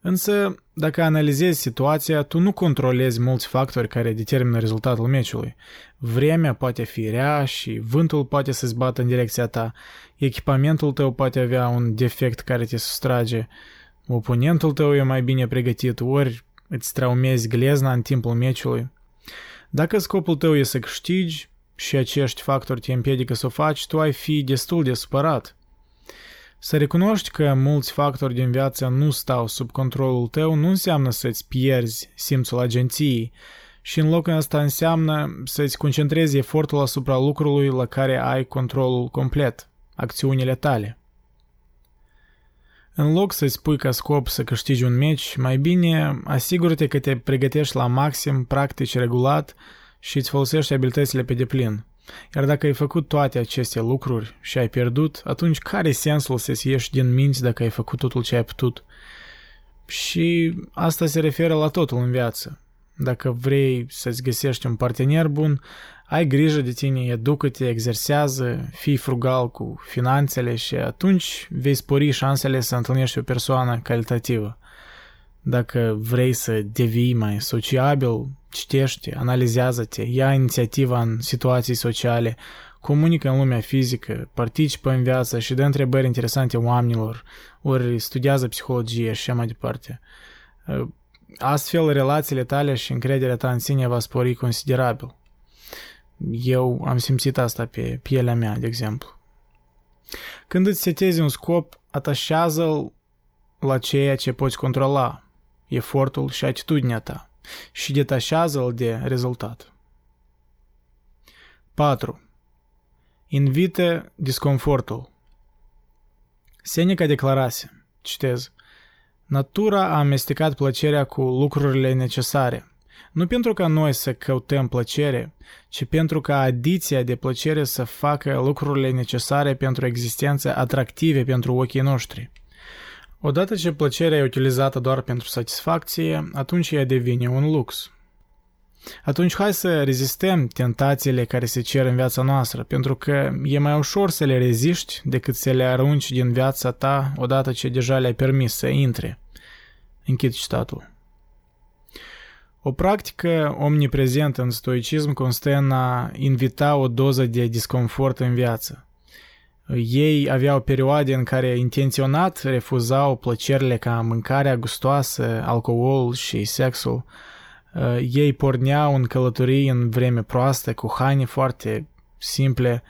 Însă, dacă analizezi situația, tu nu controlezi mulți factori care determină rezultatul meciului. Vremea poate fi rea și vântul poate să-ți bată în direcția ta, echipamentul tău poate avea un defect care te sustrage, oponentul tău e mai bine pregătit, ori îți traumezi glezna în timpul meciului. Dacă scopul tău e să câștigi și acești factori te împiedică să o faci, tu ai fi destul de supărat – să recunoști că mulți factori din viață nu stau sub controlul tău nu înseamnă să-ți pierzi simțul agenției și în locul ăsta înseamnă să-ți concentrezi efortul asupra lucrului la care ai controlul complet, acțiunile tale. În loc să-ți pui ca scop să câștigi un meci, mai bine asigură-te că te pregătești la maxim, practici regulat și îți folosești abilitățile pe deplin. Iar dacă ai făcut toate aceste lucruri și ai pierdut, atunci care e sensul să-ți ieși din minți dacă ai făcut totul ce ai putut? Și asta se referă la totul în viață. Dacă vrei să-ți găsești un partener bun, ai grijă de tine, educă-te, exersează, fii frugal cu finanțele și atunci vei spori șansele să întâlnești o persoană calitativă. Dacă vrei să devii mai sociabil, citește, analizează-te, ia inițiativa în situații sociale, comunică în lumea fizică, participă în viață și dă întrebări interesante oamenilor, ori studiază psihologie și așa mai departe. Astfel, relațiile tale și încrederea ta în sine va spori considerabil. Eu am simțit asta pe pielea mea, de exemplu. Când îți setezi un scop, atașează-l la ceea ce poți controla, efortul și atitudinea ta și detașează-l de rezultat. 4. Invite disconfortul. Seneca declarase, citez, Natura a amestecat plăcerea cu lucrurile necesare, nu pentru ca noi să căutăm plăcere, ci pentru ca adiția de plăcere să facă lucrurile necesare pentru existență atractive pentru ochii noștri. Odată ce plăcerea e utilizată doar pentru satisfacție, atunci ea devine un lux. Atunci hai să rezistăm tentațiile care se cer în viața noastră, pentru că e mai ușor să le reziști decât să le arunci din viața ta odată ce deja le-ai permis să intre. Închid citatul. O practică omniprezentă în stoicism constă în a invita o doză de disconfort în viață. Ei aveau perioade în care intenționat refuzau plăcerile ca mâncarea gustoasă, alcool și sexul. Uh, ei porneau în călătorii în vreme proastă, cu haine foarte simple.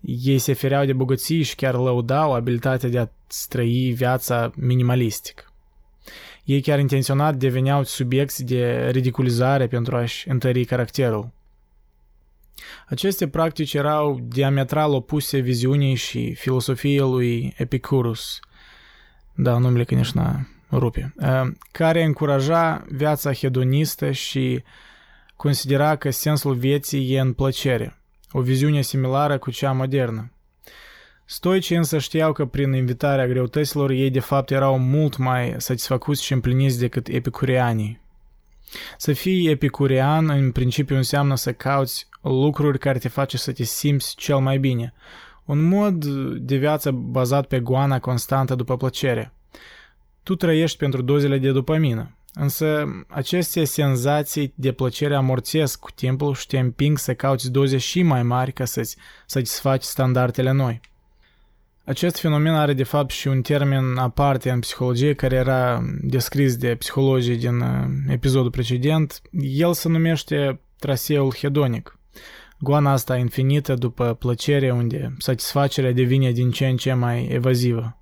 Ei se fereau de bogății și chiar lăudau abilitatea de a trăi viața minimalistic. Ei chiar intenționat deveneau subiecti de ridiculizare pentru a-și întări caracterul. Aceste practici erau diametral opuse viziunii și filosofiei lui Epicurus, da, numele Cănișna rupe, uh, care încuraja viața hedonistă și considera că sensul vieții e în plăcere, o viziune similară cu cea modernă. Stoicii însă știau că prin invitarea greutăților ei de fapt erau mult mai satisfăcuți și împliniți decât epicureanii. Să fii epicurean în principiu înseamnă să cauți lucruri care te face să te simți cel mai bine. Un mod de viață bazat pe goana constantă după plăcere. Tu trăiești pentru dozele de dopamină, însă aceste senzații de plăcere amorțesc cu timpul și te împing să cauți doze și mai mari ca să-ți satisfaci standardele noi. Acest fenomen are de fapt și un termen aparte în psihologie care era descris de psihologii din uh, episodul precedent. El se numește traseul hedonic. Goana asta infinită după plăcere unde satisfacerea devine din ce în ce mai evazivă.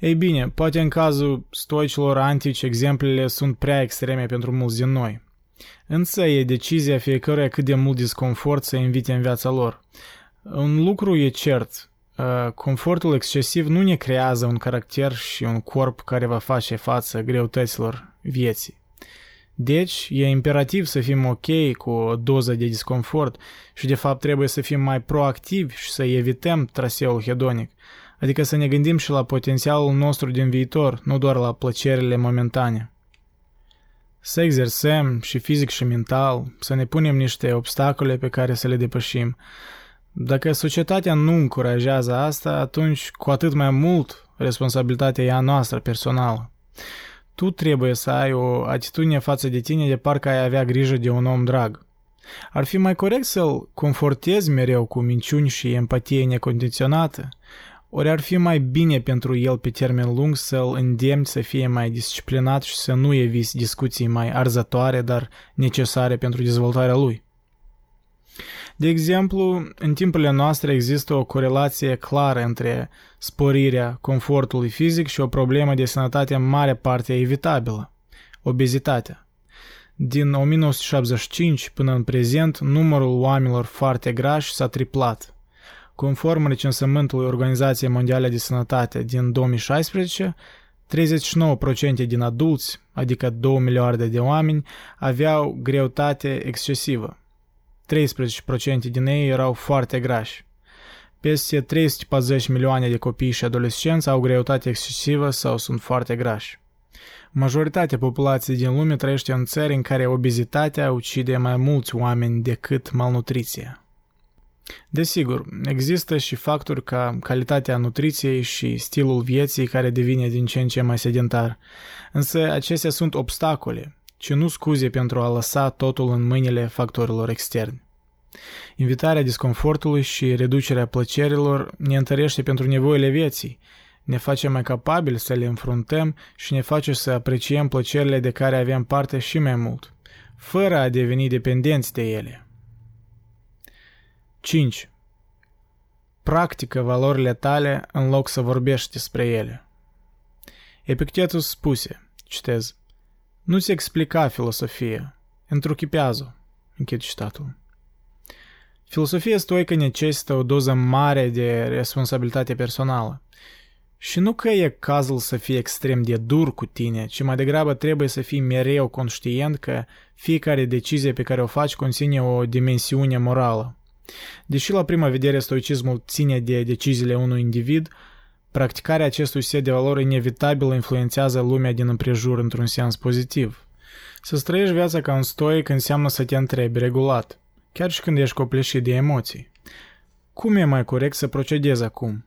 Ei bine, poate în cazul stoicilor antici exemplele sunt prea extreme pentru mulți din noi. Însă e decizia fiecăruia cât de mult disconfort să invite în viața lor. Un lucru e cert, Uh, confortul excesiv nu ne creează un caracter și un corp care va face față greutăților vieții. Deci, e imperativ să fim ok cu o doză de disconfort și de fapt trebuie să fim mai proactivi și să evităm traseul hedonic, adică să ne gândim și la potențialul nostru din viitor, nu doar la plăcerile momentane. Să exersăm și fizic și mental, să ne punem niște obstacole pe care să le depășim, dacă societatea nu încurajează asta, atunci cu atât mai mult responsabilitatea e a noastră personală. Tu trebuie să ai o atitudine față de tine de parcă ai avea grijă de un om drag. Ar fi mai corect să-l confortezi mereu cu minciuni și empatie necondiționată? Ori ar fi mai bine pentru el pe termen lung să-l îndemni să fie mai disciplinat și să nu eviți discuții mai arzătoare, dar necesare pentru dezvoltarea lui? De exemplu, în timpurile noastre există o corelație clară între sporirea confortului fizic și o problemă de sănătate în mare parte evitabilă, obezitatea. Din 1975 până în prezent, numărul oamenilor foarte grași s-a triplat. Conform recensământului Organizației Mondiale de Sănătate din 2016, 39% din adulți, adică 2 miliarde de oameni, aveau greutate excesivă. 13% din ei erau foarte grași. Peste 340 milioane de copii și adolescenți au greutate excesivă sau sunt foarte grași. Majoritatea populației din lume trăiește în țări în care obezitatea ucide mai mulți oameni decât malnutriția. Desigur, există și factori ca calitatea nutriției și stilul vieții care devine din ce în ce mai sedentar, însă acestea sunt obstacole, ci nu scuze pentru a lăsa totul în mâinile factorilor externi. Invitarea disconfortului și reducerea plăcerilor ne întărește pentru nevoile vieții, ne face mai capabili să le înfruntăm și ne face să apreciem plăcerile de care avem parte și mai mult, fără a deveni dependenți de ele. 5. Practică valorile tale în loc să vorbești despre ele. Epictetus spuse, citez, nu-ți explica filosofie, întruchipează, închid citatul. Filosofia stoică necesită o doză mare de responsabilitate personală. Și nu că e cazul să fii extrem de dur cu tine, ci mai degrabă trebuie să fii mereu conștient că fiecare decizie pe care o faci conține o dimensiune morală. Deși la prima vedere stoicismul ține de deciziile unui individ, practicarea acestui set de valori inevitabil influențează lumea din împrejur într-un sens pozitiv. Să trăiești viața ca un stoic înseamnă să te întrebi regulat – chiar și când ești copleșit de emoții. Cum e mai corect să procedezi acum?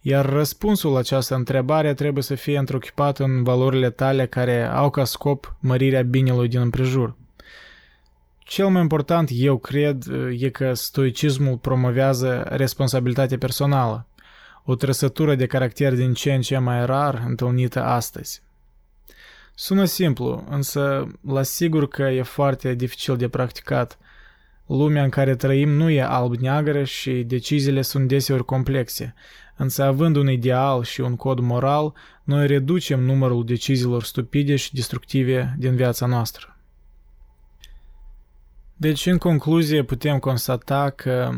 Iar răspunsul la această întrebare trebuie să fie întruchipat în valorile tale care au ca scop mărirea binelui din împrejur. Cel mai important, eu cred, e că stoicismul promovează responsabilitatea personală, o trăsătură de caracter din ce în ce mai rar întâlnită astăzi. Sună simplu, însă la sigur că e foarte dificil de practicat, Lumea în care trăim nu e alb-neagră și deciziile sunt deseori complexe, însă având un ideal și un cod moral, noi reducem numărul deciziilor stupide și destructive din viața noastră. Deci, în concluzie, putem constata că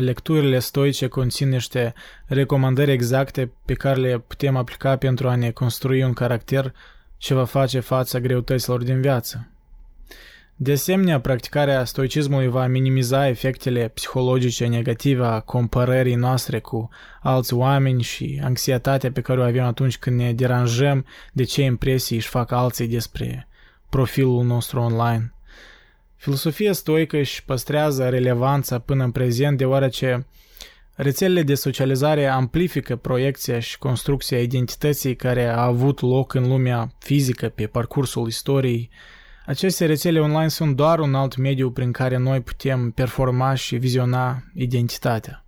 lecturile stoice conțin niște recomandări exacte pe care le putem aplica pentru a ne construi un caracter ce va face față greutăților din viață. De asemenea, practicarea stoicismului va minimiza efectele psihologice negative a comparării noastre cu alți oameni și anxietatea pe care o avem atunci când ne deranjăm de ce impresii își fac alții despre profilul nostru online. Filosofia stoică își păstrează relevanța până în prezent deoarece rețelele de socializare amplifică proiecția și construcția identității care a avut loc în lumea fizică pe parcursul istoriei. Aceste rețele online sunt doar un alt mediu prin care noi putem performa și viziona identitatea.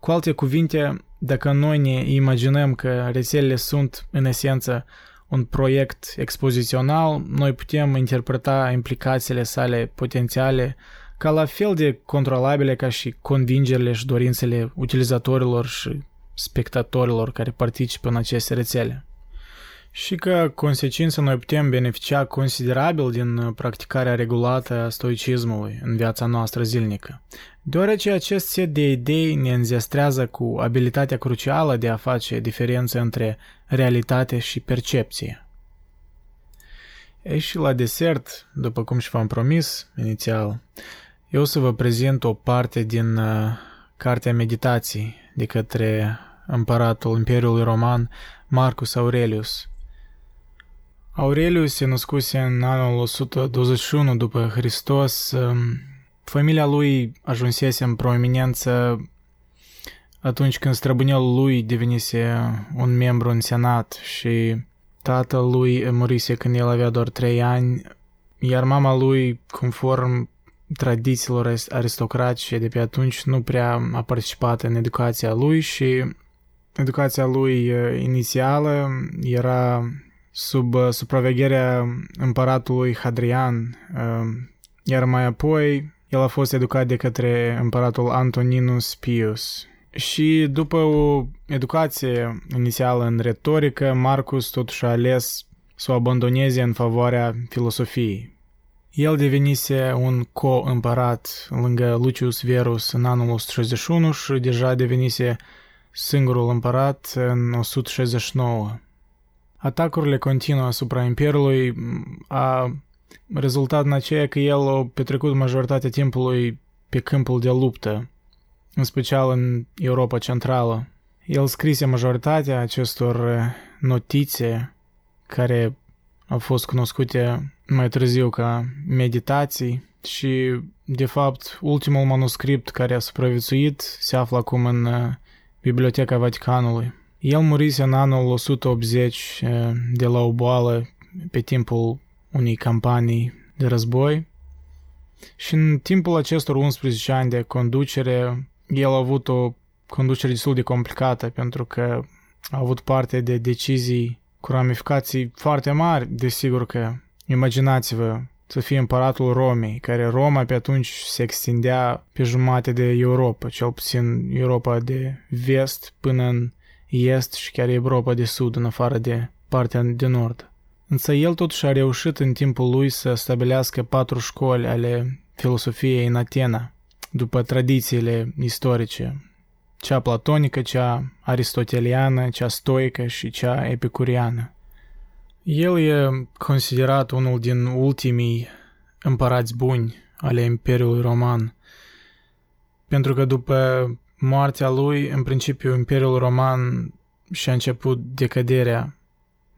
Cu alte cuvinte, dacă noi ne imaginăm că rețelele sunt, în esență, un proiect expozițional, noi putem interpreta implicațiile sale potențiale ca la fel de controlabile ca și convingerile și dorințele utilizatorilor și spectatorilor care participă în aceste rețele. Și că consecință noi putem beneficia considerabil din practicarea regulată a stoicismului în viața noastră zilnică, deoarece acest set de idei ne înzestrează cu abilitatea crucială de a face diferență între realitate și percepție. E și la desert, după cum și v-am promis inițial, eu o să vă prezint o parte din uh, Cartea Meditații de către împăratul Imperiului Roman Marcus Aurelius. Aurelius se născuse în anul 121 după Hristos. Um, familia lui ajunsese în proeminență atunci când străbunelul lui devenise un membru în senat și tatăl lui murise când el avea doar 3 ani, iar mama lui, conform tradițiilor aristocratice de pe atunci, nu prea a participat în educația lui și educația lui inițială era sub supravegherea împăratului Hadrian, iar mai apoi el a fost educat de către împăratul Antoninus Pius. Și după o educație inițială în retorică, Marcus totuși a ales să o abandoneze în favoarea filosofiei. El devenise un co-împărat lângă Lucius Verus în anul 161 și deja devenise singurul împărat în 169. Atacurile continue asupra Imperiului a rezultat în aceea că el a petrecut majoritatea timpului pe câmpul de luptă, în special în Europa Centrală. El scrise majoritatea acestor notițe care au fost cunoscute mai târziu ca meditații și, de fapt, ultimul manuscript care a supraviețuit se află acum în Biblioteca Vaticanului. El murise în anul 180 de la o boală pe timpul unei campanii de război și în timpul acestor 11 ani de conducere el a avut o conducere destul de complicată pentru că a avut parte de decizii cu ramificații foarte mari, desigur că imaginați-vă să fie împăratul Romei, care Roma pe atunci se extindea pe jumate de Europa, cel puțin Europa de vest până în est și chiar Europa de sud, în afară de partea de nord. Însă el totuși a reușit în timpul lui să stabilească patru școli ale filosofiei în Atena, după tradițiile istorice, cea platonică, cea aristoteliană, cea stoică și cea epicuriană. El e considerat unul din ultimii împărați buni ale Imperiului Roman, pentru că după moartea lui, în principiu, Imperiul Roman și-a început decăderea.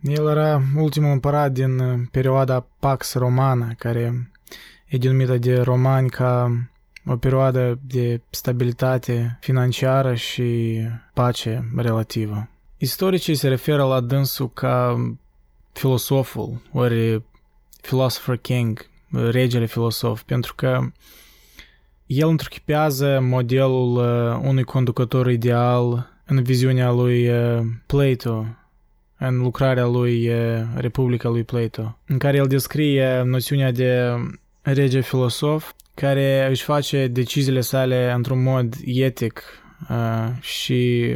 El era ultimul împărat din perioada Pax Romana, care e denumită de romani ca o perioadă de stabilitate financiară și pace relativă. Istoricii se referă la dânsul ca filosoful, ori philosopher king, regele filosof, pentru că el întruchipează modelul uh, unui conducător ideal în viziunea lui uh, Plato, în lucrarea lui uh, Republica lui Plato, în care el descrie noțiunea de rege filosof care își face deciziile sale într-un mod etic uh, și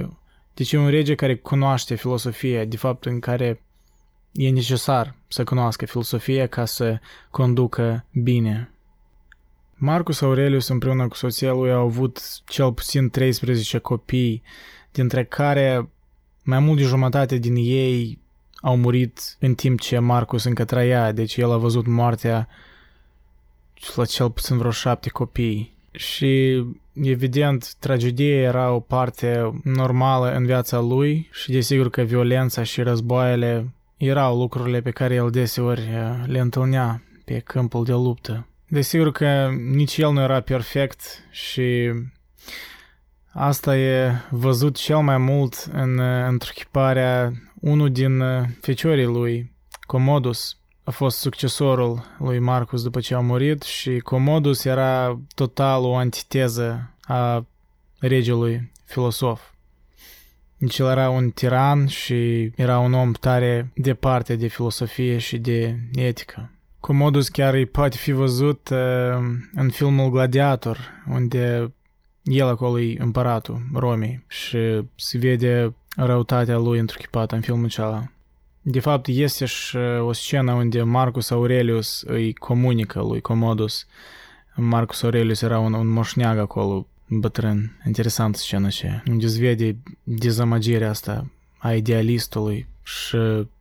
deci e un rege care cunoaște filosofia, de fapt în care e necesar să cunoască filosofia ca să conducă bine. Marcus Aurelius împreună cu soția lui au avut cel puțin 13 copii, dintre care mai mult de jumătate din ei au murit în timp ce Marcus încă trăia, deci el a văzut moartea la cel puțin vreo șapte copii. Și evident, tragedia era o parte normală în viața lui și desigur că violența și războaiele erau lucrurile pe care el deseori eh, le întâlnea pe câmpul de luptă. Desigur că nici el nu era perfect și asta e văzut cel mai mult în eh, întruchiparea unul din eh, feciorii lui, Comodus, a fost succesorul lui Marcus după ce a murit și Comodus era total o antiteză a regelui filosof. Deci el era un tiran și era un om tare departe de filosofie și de etică. Comodus chiar îi poate fi văzut uh, în filmul Gladiator, unde el acolo e împăratul Romei și se vede răutatea lui întruchipată în filmul acela. De fapt, este și uh, o scenă unde Marcus Aurelius îi comunică lui Commodus. Marcus Aurelius era un, un moșneag acolo, bătrân. Interesant scena aceea. Unde se vede dezamăgirea asta a idealistului și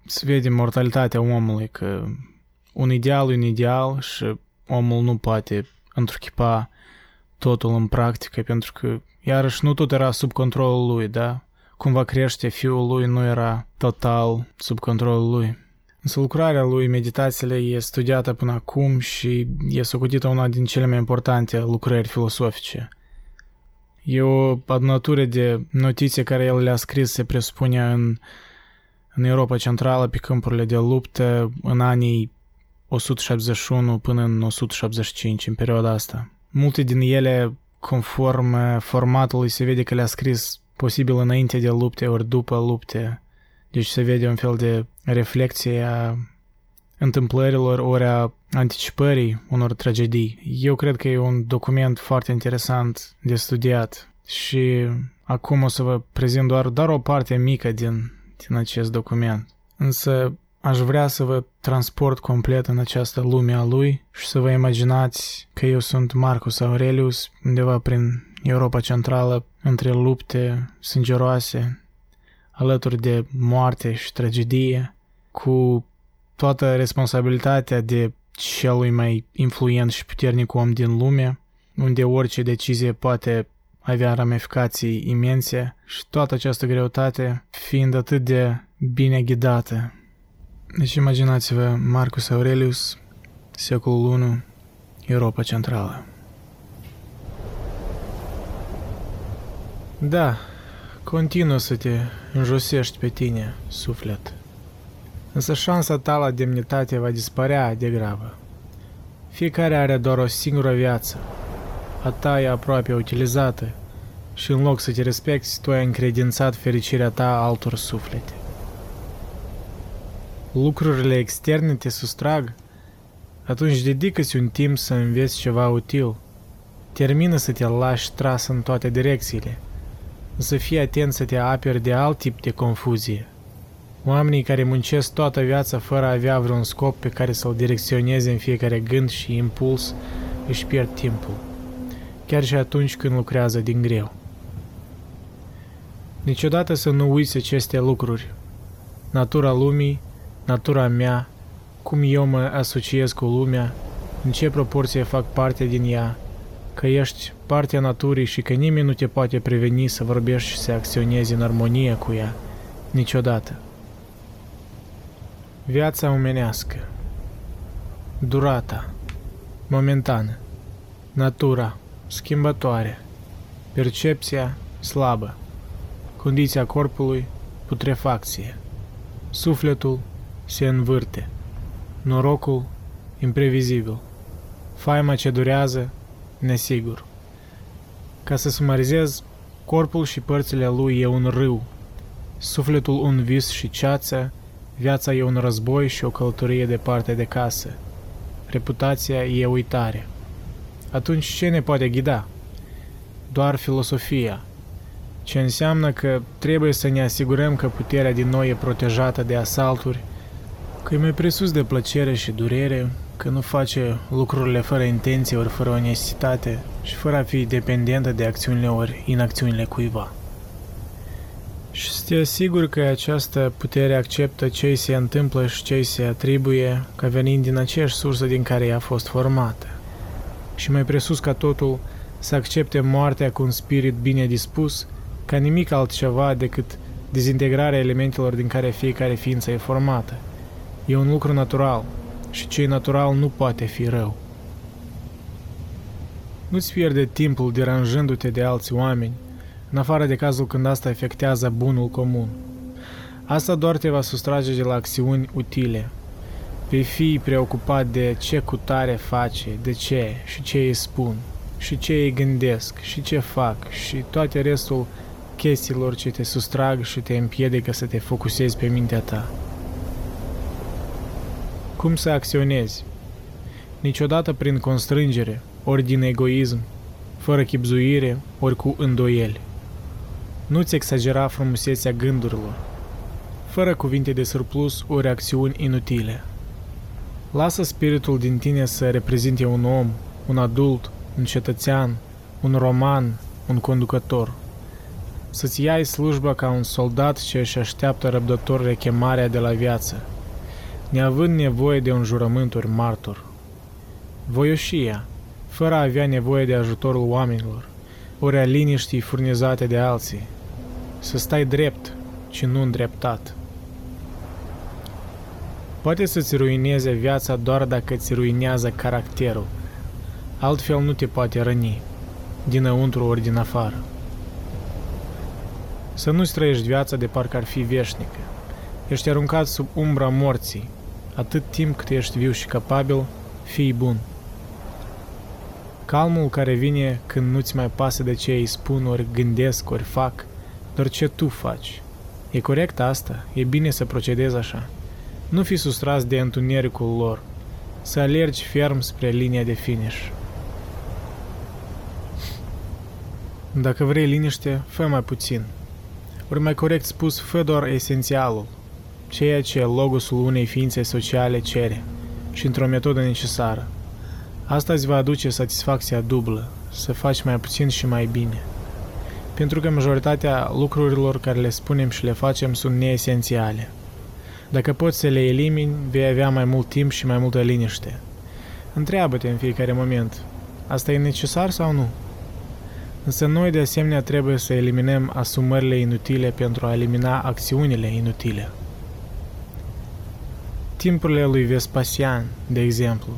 se vede mortalitatea omului, că un ideal e un ideal și omul nu poate întruchipa totul în practică, pentru că iarăși nu tot era sub controlul lui, da? cumva crește fiul lui nu era total sub controlul lui. Însă lucrarea lui, meditațiile, e studiată până acum și e socotită una din cele mai importante lucrări filosofice. E o adunătură de notițe care el le-a scris, se presupune în, în Europa Centrală, pe câmpurile de luptă, în anii 171 până în 175, în perioada asta. Multe din ele, conform formatului, se vede că le-a scris posibil înainte de lupte ori după lupte. Deci se vede un fel de reflexie a întâmplărilor ori a anticipării unor tragedii. Eu cred că e un document foarte interesant de studiat și acum o să vă prezint doar, doar o parte mică din, din acest document. Însă aș vrea să vă transport complet în această lume a lui și să vă imaginați că eu sunt Marcus Aurelius undeva prin Europa Centrală între lupte sângeroase, alături de moarte și tragedie, cu toată responsabilitatea de celui mai influent și puternic om din lume, unde orice decizie poate avea ramificații imense și toată această greutate fiind atât de bine ghidată. Deci imaginați-vă Marcus Aurelius, secolul 1, Europa Centrală. Da, continuă să te înjosești pe tine, suflet. Însă șansa ta la demnitate va dispărea de grabă. Fiecare are doar o singură viață. A ta e aproape utilizată și în loc să te respecti, tu ai încredințat fericirea ta altor suflete. Lucrurile externe te sustrag, atunci dedică-ți un timp să înveți ceva util. Termină să te lași tras în toate direcțiile – să fii atent să te aperi de alt tip de confuzie. Oamenii care muncesc toată viața fără a avea vreun scop pe care să-l direcționeze în fiecare gând și impuls, își pierd timpul, chiar și atunci când lucrează din greu. Niciodată să nu uiți aceste lucruri. Natura lumii, natura mea, cum eu mă asociez cu lumea, în ce proporție fac parte din ea, că ești partea naturii și că nimeni nu te poate preveni să vorbești și să acționezi în armonie cu ea, niciodată. Viața omenească. Durata. Momentană. Natura. Schimbătoare. Percepția slabă. Condiția corpului. Putrefacție. Sufletul se învârte Norocul imprevizibil Faima ce durează nesigur. Ca să sumarizez, corpul și părțile lui e un râu, sufletul un vis și ceață, viața e un război și o călătorie departe de casă, reputația e uitare. atunci ce ne poate ghida? Doar filosofia, ce înseamnă că trebuie să ne asigurăm că puterea din noi e protejată de asalturi, că e mai presus de plăcere și durere, că nu face lucrurile fără intenție ori fără o necesitate și fără a fi dependentă de acțiunile ori inacțiunile cuiva. Și să te asiguri că această putere acceptă ce se întâmplă și ce se atribuie ca venind din aceeași sursă din care ea a fost formată. Și mai presus ca totul, să accepte moartea cu un spirit bine dispus, ca nimic altceva decât dezintegrarea elementelor din care fiecare ființă e formată. E un lucru natural și ce e natural nu poate fi rău. Nu-ți pierde timpul deranjându-te de alți oameni, în afară de cazul când asta efectează bunul comun. Asta doar te va sustrage de la acțiuni utile. Vei fi preocupat de ce cutare face, de ce și ce îi spun, și ce îi gândesc, și ce fac, și toate restul chestiilor ce te sustrag și te împiedică să te focusezi pe mintea ta. Cum să acționezi? Niciodată prin constrângere, ori din egoism, fără chipzuire, ori cu îndoieli. Nu-ți exagera frumusețea gândurilor, fără cuvinte de surplus ori acțiuni inutile. Lasă spiritul din tine să reprezinte un om, un adult, un cetățean, un roman, un conducător. Să-ți iai slujba ca un soldat ce își așteaptă răbdător rechemarea de la viață, neavând nevoie de un jurământ ori martor. Voioșia, fără a avea nevoie de ajutorul oamenilor, ori a liniștii furnizate de alții, să stai drept, ci nu îndreptat. Poate să-ți ruineze viața doar dacă ți ruinează caracterul. Altfel nu te poate răni, dinăuntru ori din afară. Să nu-ți trăiești viața de parcă ar fi veșnică. Ești aruncat sub umbra morții. Atât timp cât ești viu și capabil, fii bun. Calmul care vine când nu-ți mai pasă de ce îi spun, ori gândesc, ori fac – doar ce tu faci. E corect asta? E bine să procedezi așa. Nu fi sustras de întunericul lor. Să alergi ferm spre linia de finish. Dacă vrei liniște, fă mai puțin. Ori mai corect spus, fă doar esențialul, ceea ce logosul unei ființe sociale cere și într-o metodă necesară. Asta îți va aduce satisfacția dublă, să faci mai puțin și mai bine pentru că majoritatea lucrurilor care le spunem și le facem sunt neesențiale. Dacă poți să le elimini, vei avea mai mult timp și mai multă liniște. Întreabă-te în fiecare moment, asta e necesar sau nu? Însă noi de asemenea trebuie să eliminăm asumările inutile pentru a elimina acțiunile inutile. Timpurile lui Vespasian, de exemplu,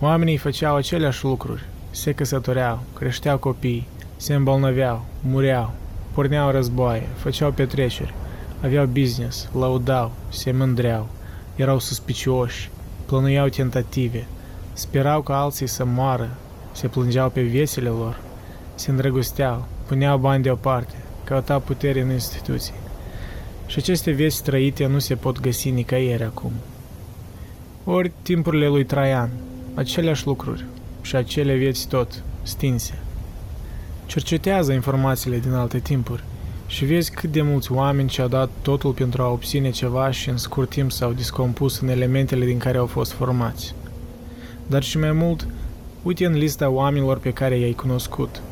oamenii făceau aceleași lucruri, se căsătoreau, creșteau copii, se îmbolnăveau, mureau, porneau războaie, făceau petreceri, aveau business, laudau, se mândreau, erau suspicioși, plănuiau tentative, sperau ca alții să moară, se plângeau pe viețile lor, se îndrăgosteau, puneau bani deoparte, căutau putere în instituții. Și aceste vieți trăite nu se pot găsi nicăieri acum. Ori timpurile lui Traian, aceleași lucruri și acele vieți tot, stinse. Cercetează informațiile din alte timpuri și vezi cât de mulți oameni și-au dat totul pentru a obține ceva și în scurt timp s-au discompus în elementele din care au fost formați. Dar și mai mult, uite în lista oamenilor pe care i-ai cunoscut.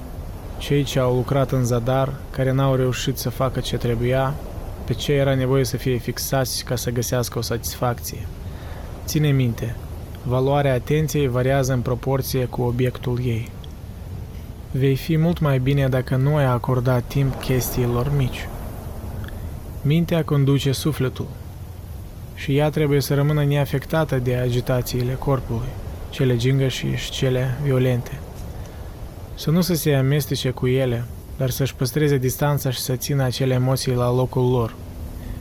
Cei ce au lucrat în zadar, care n-au reușit să facă ce trebuia, pe ce era nevoie să fie fixați ca să găsească o satisfacție. Ține minte, valoarea atenției variază în proporție cu obiectul ei. Vei fi mult mai bine dacă nu ai acordat timp chestiilor mici. Mintea conduce sufletul și ea trebuie să rămână neafectată de agitațiile corpului, cele gingăși și cele violente. Să nu să se amestece cu ele, dar să-și păstreze distanța și să țină acele emoții la locul lor.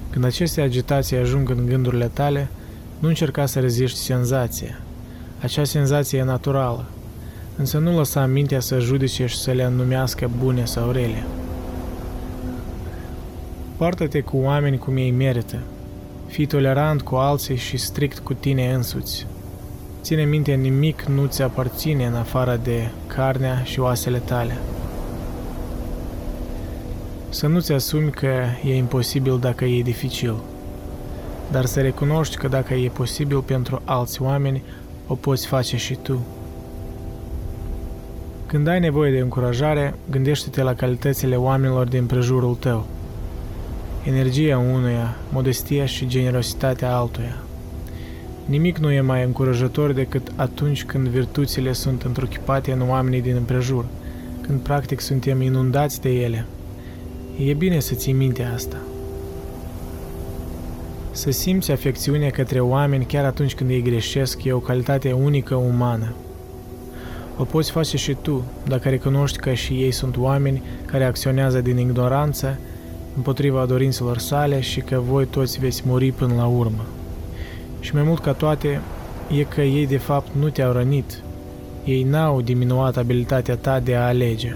Când aceste agitații ajung în gândurile tale, nu încerca să reziști senzația. Acea senzație e naturală, însă nu lăsa mintea să judece și să le numească bune sau rele. Poartă-te cu oameni cum ei merită. Fii tolerant cu alții și strict cu tine însuți. Ține minte, nimic nu ți aparține în afară de carnea și oasele tale. Să nu-ți asumi că e imposibil dacă e dificil, dar să recunoști că dacă e posibil pentru alți oameni, o poți face și tu. Când ai nevoie de încurajare, gândește-te la calitățile oamenilor din prejurul tău. Energia unuia, modestia și generositatea altuia. Nimic nu e mai încurajător decât atunci când virtuțile sunt întruchipate în oamenii din împrejur, când practic suntem inundați de ele. E bine să ții minte asta. Să simți afecțiune către oameni chiar atunci când ei greșesc e o calitate unică umană. O poți face și tu, dacă recunoști că și ei sunt oameni care acționează din ignoranță împotriva dorințelor sale și că voi toți veți muri până la urmă. Și mai mult ca toate, e că ei de fapt nu te-au rănit. Ei n-au diminuat abilitatea ta de a alege.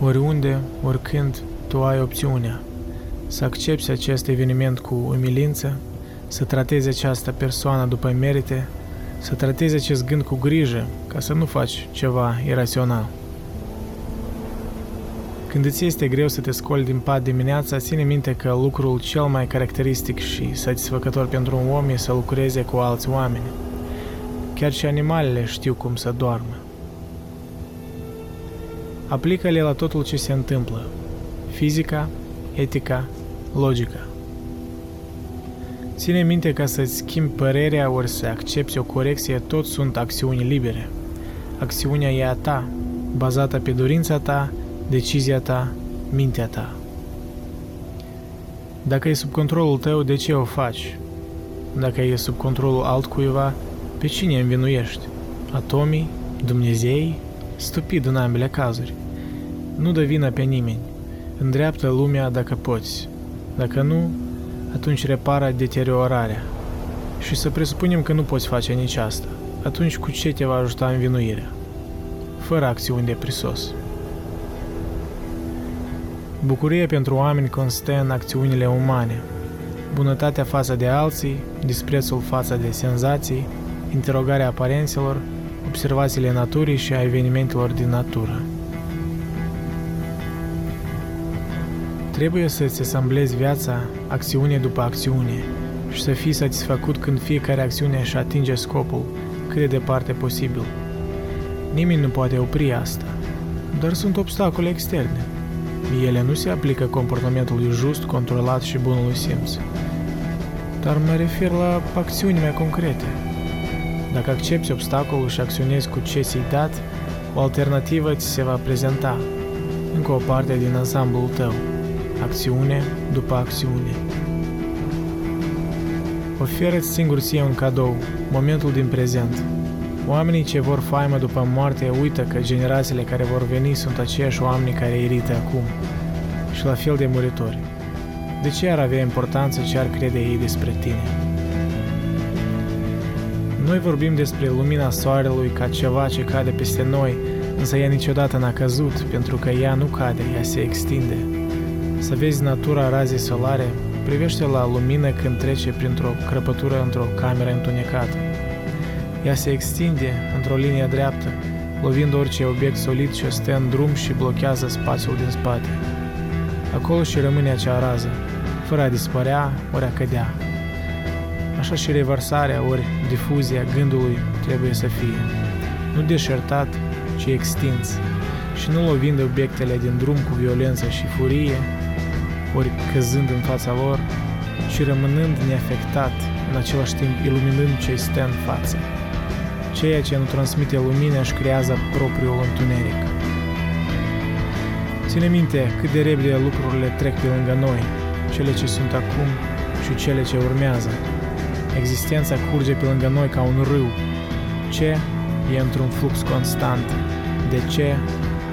Oriunde, oricând, tu ai opțiunea să accepti acest eveniment cu umilință, să tratezi această persoană după merite, să tratezi acest gând cu grijă ca să nu faci ceva irațional. Când îți este greu să te scoli din pat dimineața, ține minte că lucrul cel mai caracteristic și satisfăcător pentru un om e să lucreze cu alți oameni. Chiar și animalele știu cum să doarmă. Aplică-le la totul ce se întâmplă. Fizica, etica, logica. Ține minte ca să-ți schimbi părerea ori să accepti o corecție, tot sunt acțiuni libere. Acțiunea e a ta, bazată pe dorința ta, decizia ta, mintea ta. Dacă e sub controlul tău, de ce o faci? Dacă e sub controlul altcuiva, pe cine învinuiești? Atomii? Dumnezei? Stupid în ambele cazuri. Nu dă vină pe nimeni. Îndreaptă lumea dacă poți. Dacă nu, atunci repară deteriorarea. Și să presupunem că nu poți face nici asta. Atunci cu ce te va ajuta învinuirea? Fără acțiuni de prisos. Bucuria pentru oameni constă în acțiunile umane. Bunătatea față de alții, disprețul față de senzații, interogarea aparențelor, observațiile naturii și a evenimentelor din natură. Trebuie să-ți asamblezi viața acțiune după acțiune și să fii satisfăcut când fiecare acțiune își atinge scopul cât de departe posibil. Nimeni nu poate opri asta, dar sunt obstacole externe. Ele nu se aplică comportamentului just, controlat și bunului simț. Dar mă refer la acțiuni mai concrete. Dacă accepti obstacolul și acționezi cu ce ți-ai dat, o alternativă ți se va prezenta, încă o parte din ansamblul tău acțiune după acțiune. Oferă-ți singur ție un cadou, momentul din prezent. Oamenii ce vor faimă după moarte uită că generațiile care vor veni sunt aceiași oameni care irită acum și la fel de muritori. De ce ar avea importanță ce ar crede ei despre tine? Noi vorbim despre lumina soarelui ca ceva ce cade peste noi, însă ea niciodată n-a căzut, pentru că ea nu cade, ea se extinde. Să vezi natura razei solare, privește la lumină când trece printr-o crăpătură într-o cameră întunecată. Ea se extinde într-o linie dreaptă, lovind orice obiect solid ce stă în drum și blochează spațiul din spate. Acolo și rămâne acea rază, fără a dispărea ori a cădea. Așa și revarsarea ori difuzia gândului trebuie să fie. Nu deșertat, ci extins, și nu lovind obiectele din drum cu violență și furie, ori căzând în fața lor, și rămânând neafectat, în același timp iluminând ce stă în față. Ceea ce nu transmite lumină își creează propriul întuneric. Ține minte cât de repede lucrurile trec pe lângă noi, cele ce sunt acum și cele ce urmează. Existența curge pe lângă noi ca un râu. Ce e într-un flux constant? De ce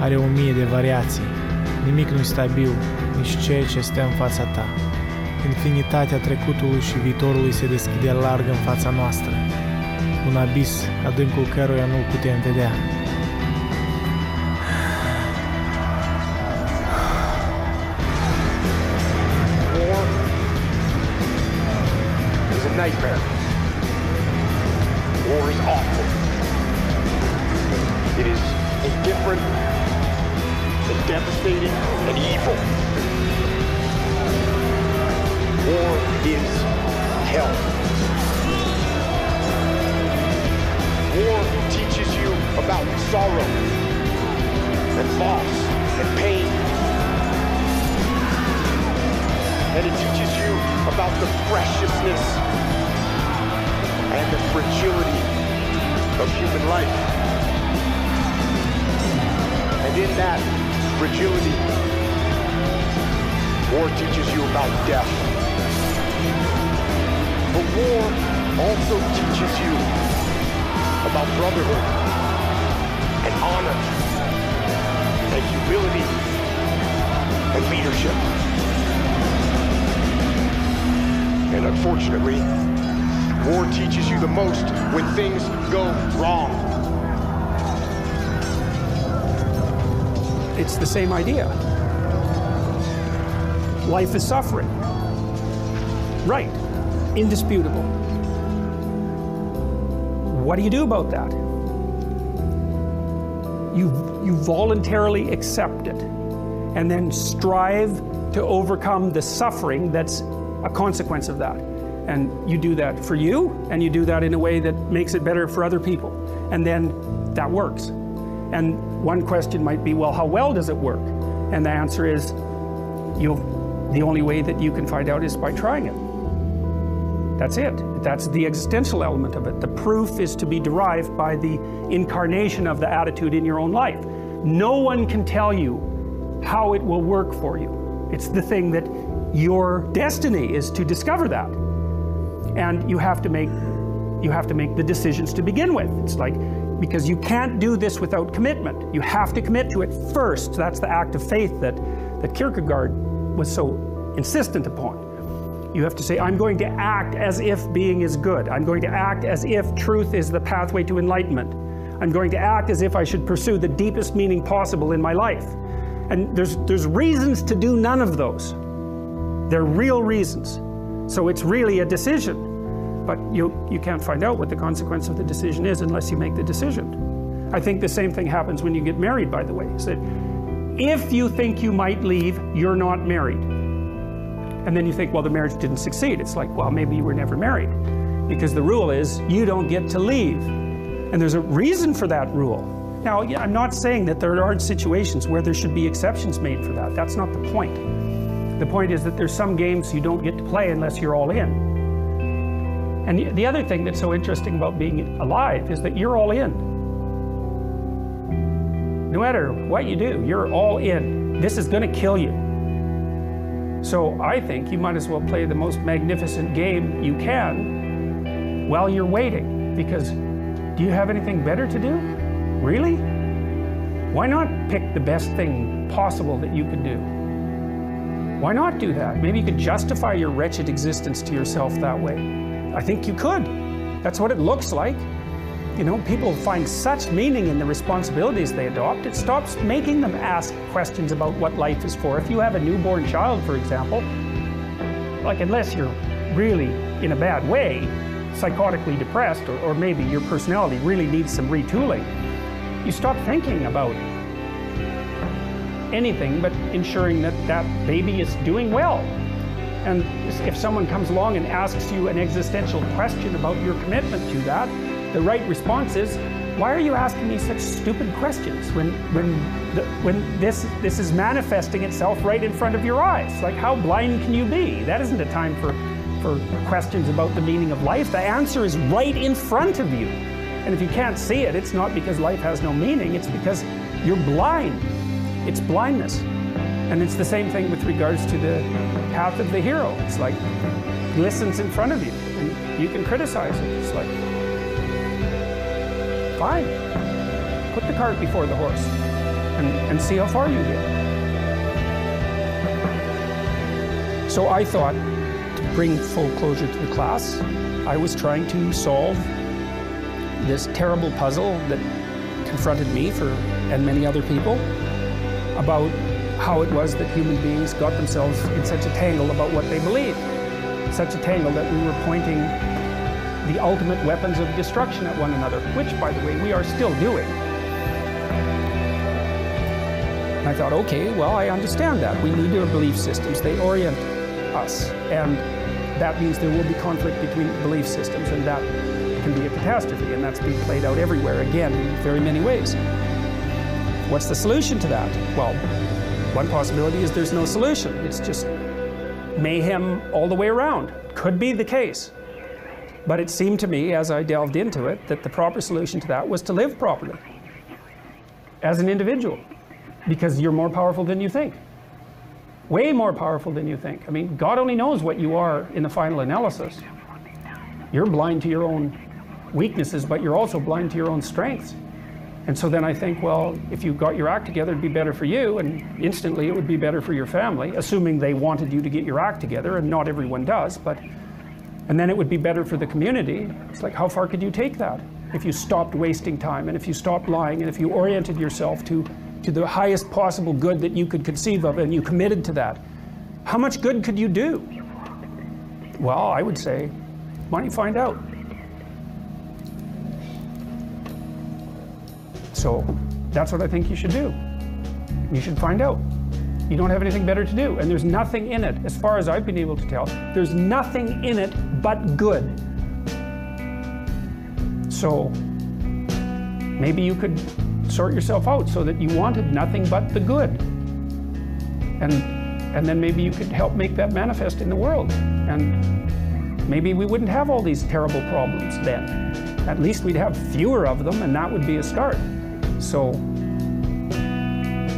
are o mie de variații? Nimic nu e stabil, nici ceea ce stă în fața ta. Infinitatea trecutului și viitorului se deschide larg în fața noastră, un abis adâncul căruia nu-l putem vedea. nightmare. Is awful. It and devastating and evil. And in that fragility, war teaches you about death. But war also teaches you about brotherhood and honor and humility and leadership. And unfortunately, war teaches you the most when things go wrong. It's the same idea. Life is suffering. Right. Indisputable. What do you do about that? You, you voluntarily accept it and then strive to overcome the suffering that's a consequence of that. And you do that for you, and you do that in a way that makes it better for other people. And then that works. And one question might be, well, how well does it work? And the answer is, you the only way that you can find out is by trying it. That's it. That's the existential element of it. The proof is to be derived by the incarnation of the attitude in your own life. No one can tell you how it will work for you. It's the thing that your destiny is to discover that. And you have to make you have to make the decisions to begin with. It's like because you can't do this without commitment. You have to commit to it first. That's the act of faith that that Kierkegaard was so insistent upon. You have to say, I'm going to act as if being is good. I'm going to act as if truth is the pathway to enlightenment. I'm going to act as if I should pursue the deepest meaning possible in my life. And there's, there's reasons to do none of those. They're real reasons. So it's really a decision. But you, you can't find out what the consequence of the decision is unless you make the decision. I think the same thing happens when you get married, by the way. Is that if you think you might leave, you're not married. And then you think, well, the marriage didn't succeed. It's like, well, maybe you were never married. Because the rule is you don't get to leave. And there's a reason for that rule. Now, I'm not saying that there aren't situations where there should be exceptions made for that. That's not the point. The point is that there's some games you don't get to play unless you're all in. And the other thing that's so interesting about being alive is that you're all in. No matter what you do, you're all in. This is going to kill you. So I think you might as well play the most magnificent game you can while you're waiting. Because do you have anything better to do? Really? Why not pick the best thing possible that you can do? Why not do that? Maybe you could justify your wretched existence to yourself that way. I think you could. That's what it looks like. You know, people find such meaning in the responsibilities they adopt, it stops making them ask questions about what life is for. If you have a newborn child, for example, like unless you're really in a bad way, psychotically depressed, or, or maybe your personality really needs some retooling, you stop thinking about anything but ensuring that that baby is doing well. And if someone comes along and asks you an existential question about your commitment to that, the right response is, why are you asking me such stupid questions when, when, the, when this, this is manifesting itself right in front of your eyes? Like, how blind can you be? That isn't a time for, for questions about the meaning of life. The answer is right in front of you. And if you can't see it, it's not because life has no meaning, it's because you're blind. It's blindness. And it's the same thing with regards to the path of the hero. It's like, glistens in front of you, and you can criticize it. It's like, fine. Put the cart before the horse and, and see how far you get. So I thought to bring full closure to the class, I was trying to solve this terrible puzzle that confronted me for and many other people about how it was that human beings got themselves in such a tangle about what they believed. Such a tangle that we were pointing the ultimate weapons of destruction at one another, which, by the way, we are still doing. And I thought, okay, well, I understand that. We need our belief systems, they orient us. And that means there will be conflict between belief systems, and that can be a catastrophe. And that's being played out everywhere, again, in very many ways. What's the solution to that? Well, one possibility is there's no solution. It's just mayhem all the way around. Could be the case. But it seemed to me, as I delved into it, that the proper solution to that was to live properly as an individual because you're more powerful than you think. Way more powerful than you think. I mean, God only knows what you are in the final analysis. You're blind to your own weaknesses, but you're also blind to your own strengths. And so then I think, well, if you got your act together, it'd be better for you, and instantly it would be better for your family, assuming they wanted you to get your act together, and not everyone does, but and then it would be better for the community. It's like, how far could you take that? If you stopped wasting time, and if you stopped lying, and if you oriented yourself to to the highest possible good that you could conceive of and you committed to that, how much good could you do? Well, I would say, why don't you find out? So that's what I think you should do. You should find out. You don't have anything better to do. And there's nothing in it, as far as I've been able to tell, there's nothing in it but good. So maybe you could sort yourself out so that you wanted nothing but the good. And, and then maybe you could help make that manifest in the world. And maybe we wouldn't have all these terrible problems then. At least we'd have fewer of them, and that would be a start. So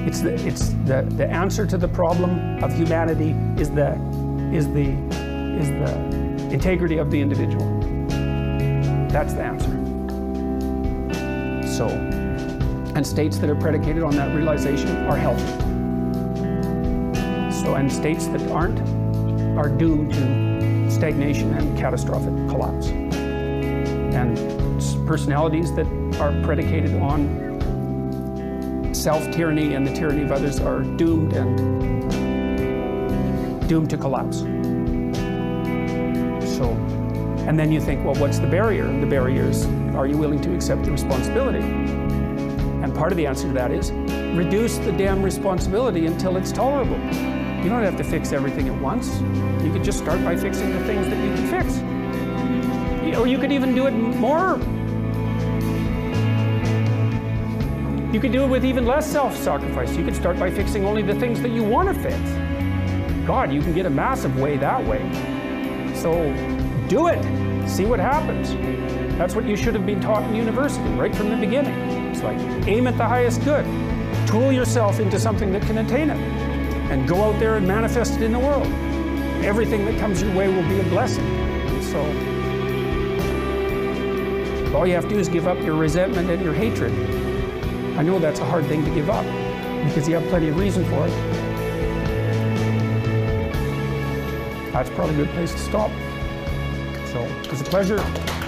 it's the, it's the, the answer to the problem of humanity is the, is, the, is the integrity of the individual. That's the answer. So and states that are predicated on that realization are healthy. So, and states that aren't are doomed to stagnation and catastrophic collapse. And personalities that are predicated on self tyranny and the tyranny of others are doomed and doomed to collapse. So, and then you think, well, what's the barrier? The barrier is, are you willing to accept the responsibility? And part of the answer to that is reduce the damn responsibility until it's tolerable. You don't have to fix everything at once. You could just start by fixing the things that you can fix. Or you could even do it more. You could do it with even less self sacrifice. You could start by fixing only the things that you want to fix. God, you can get a massive way that way. So do it. See what happens. That's what you should have been taught in university right from the beginning It's like. Aim at the highest good. Tool yourself into something that can attain it. And go out there and manifest it in the world. Everything that comes your way will be a blessing. So, all you have to do is give up your resentment and your hatred. I know that's a hard thing to give up because you have plenty of reason for it. That's probably a good place to stop. So, it was a pleasure.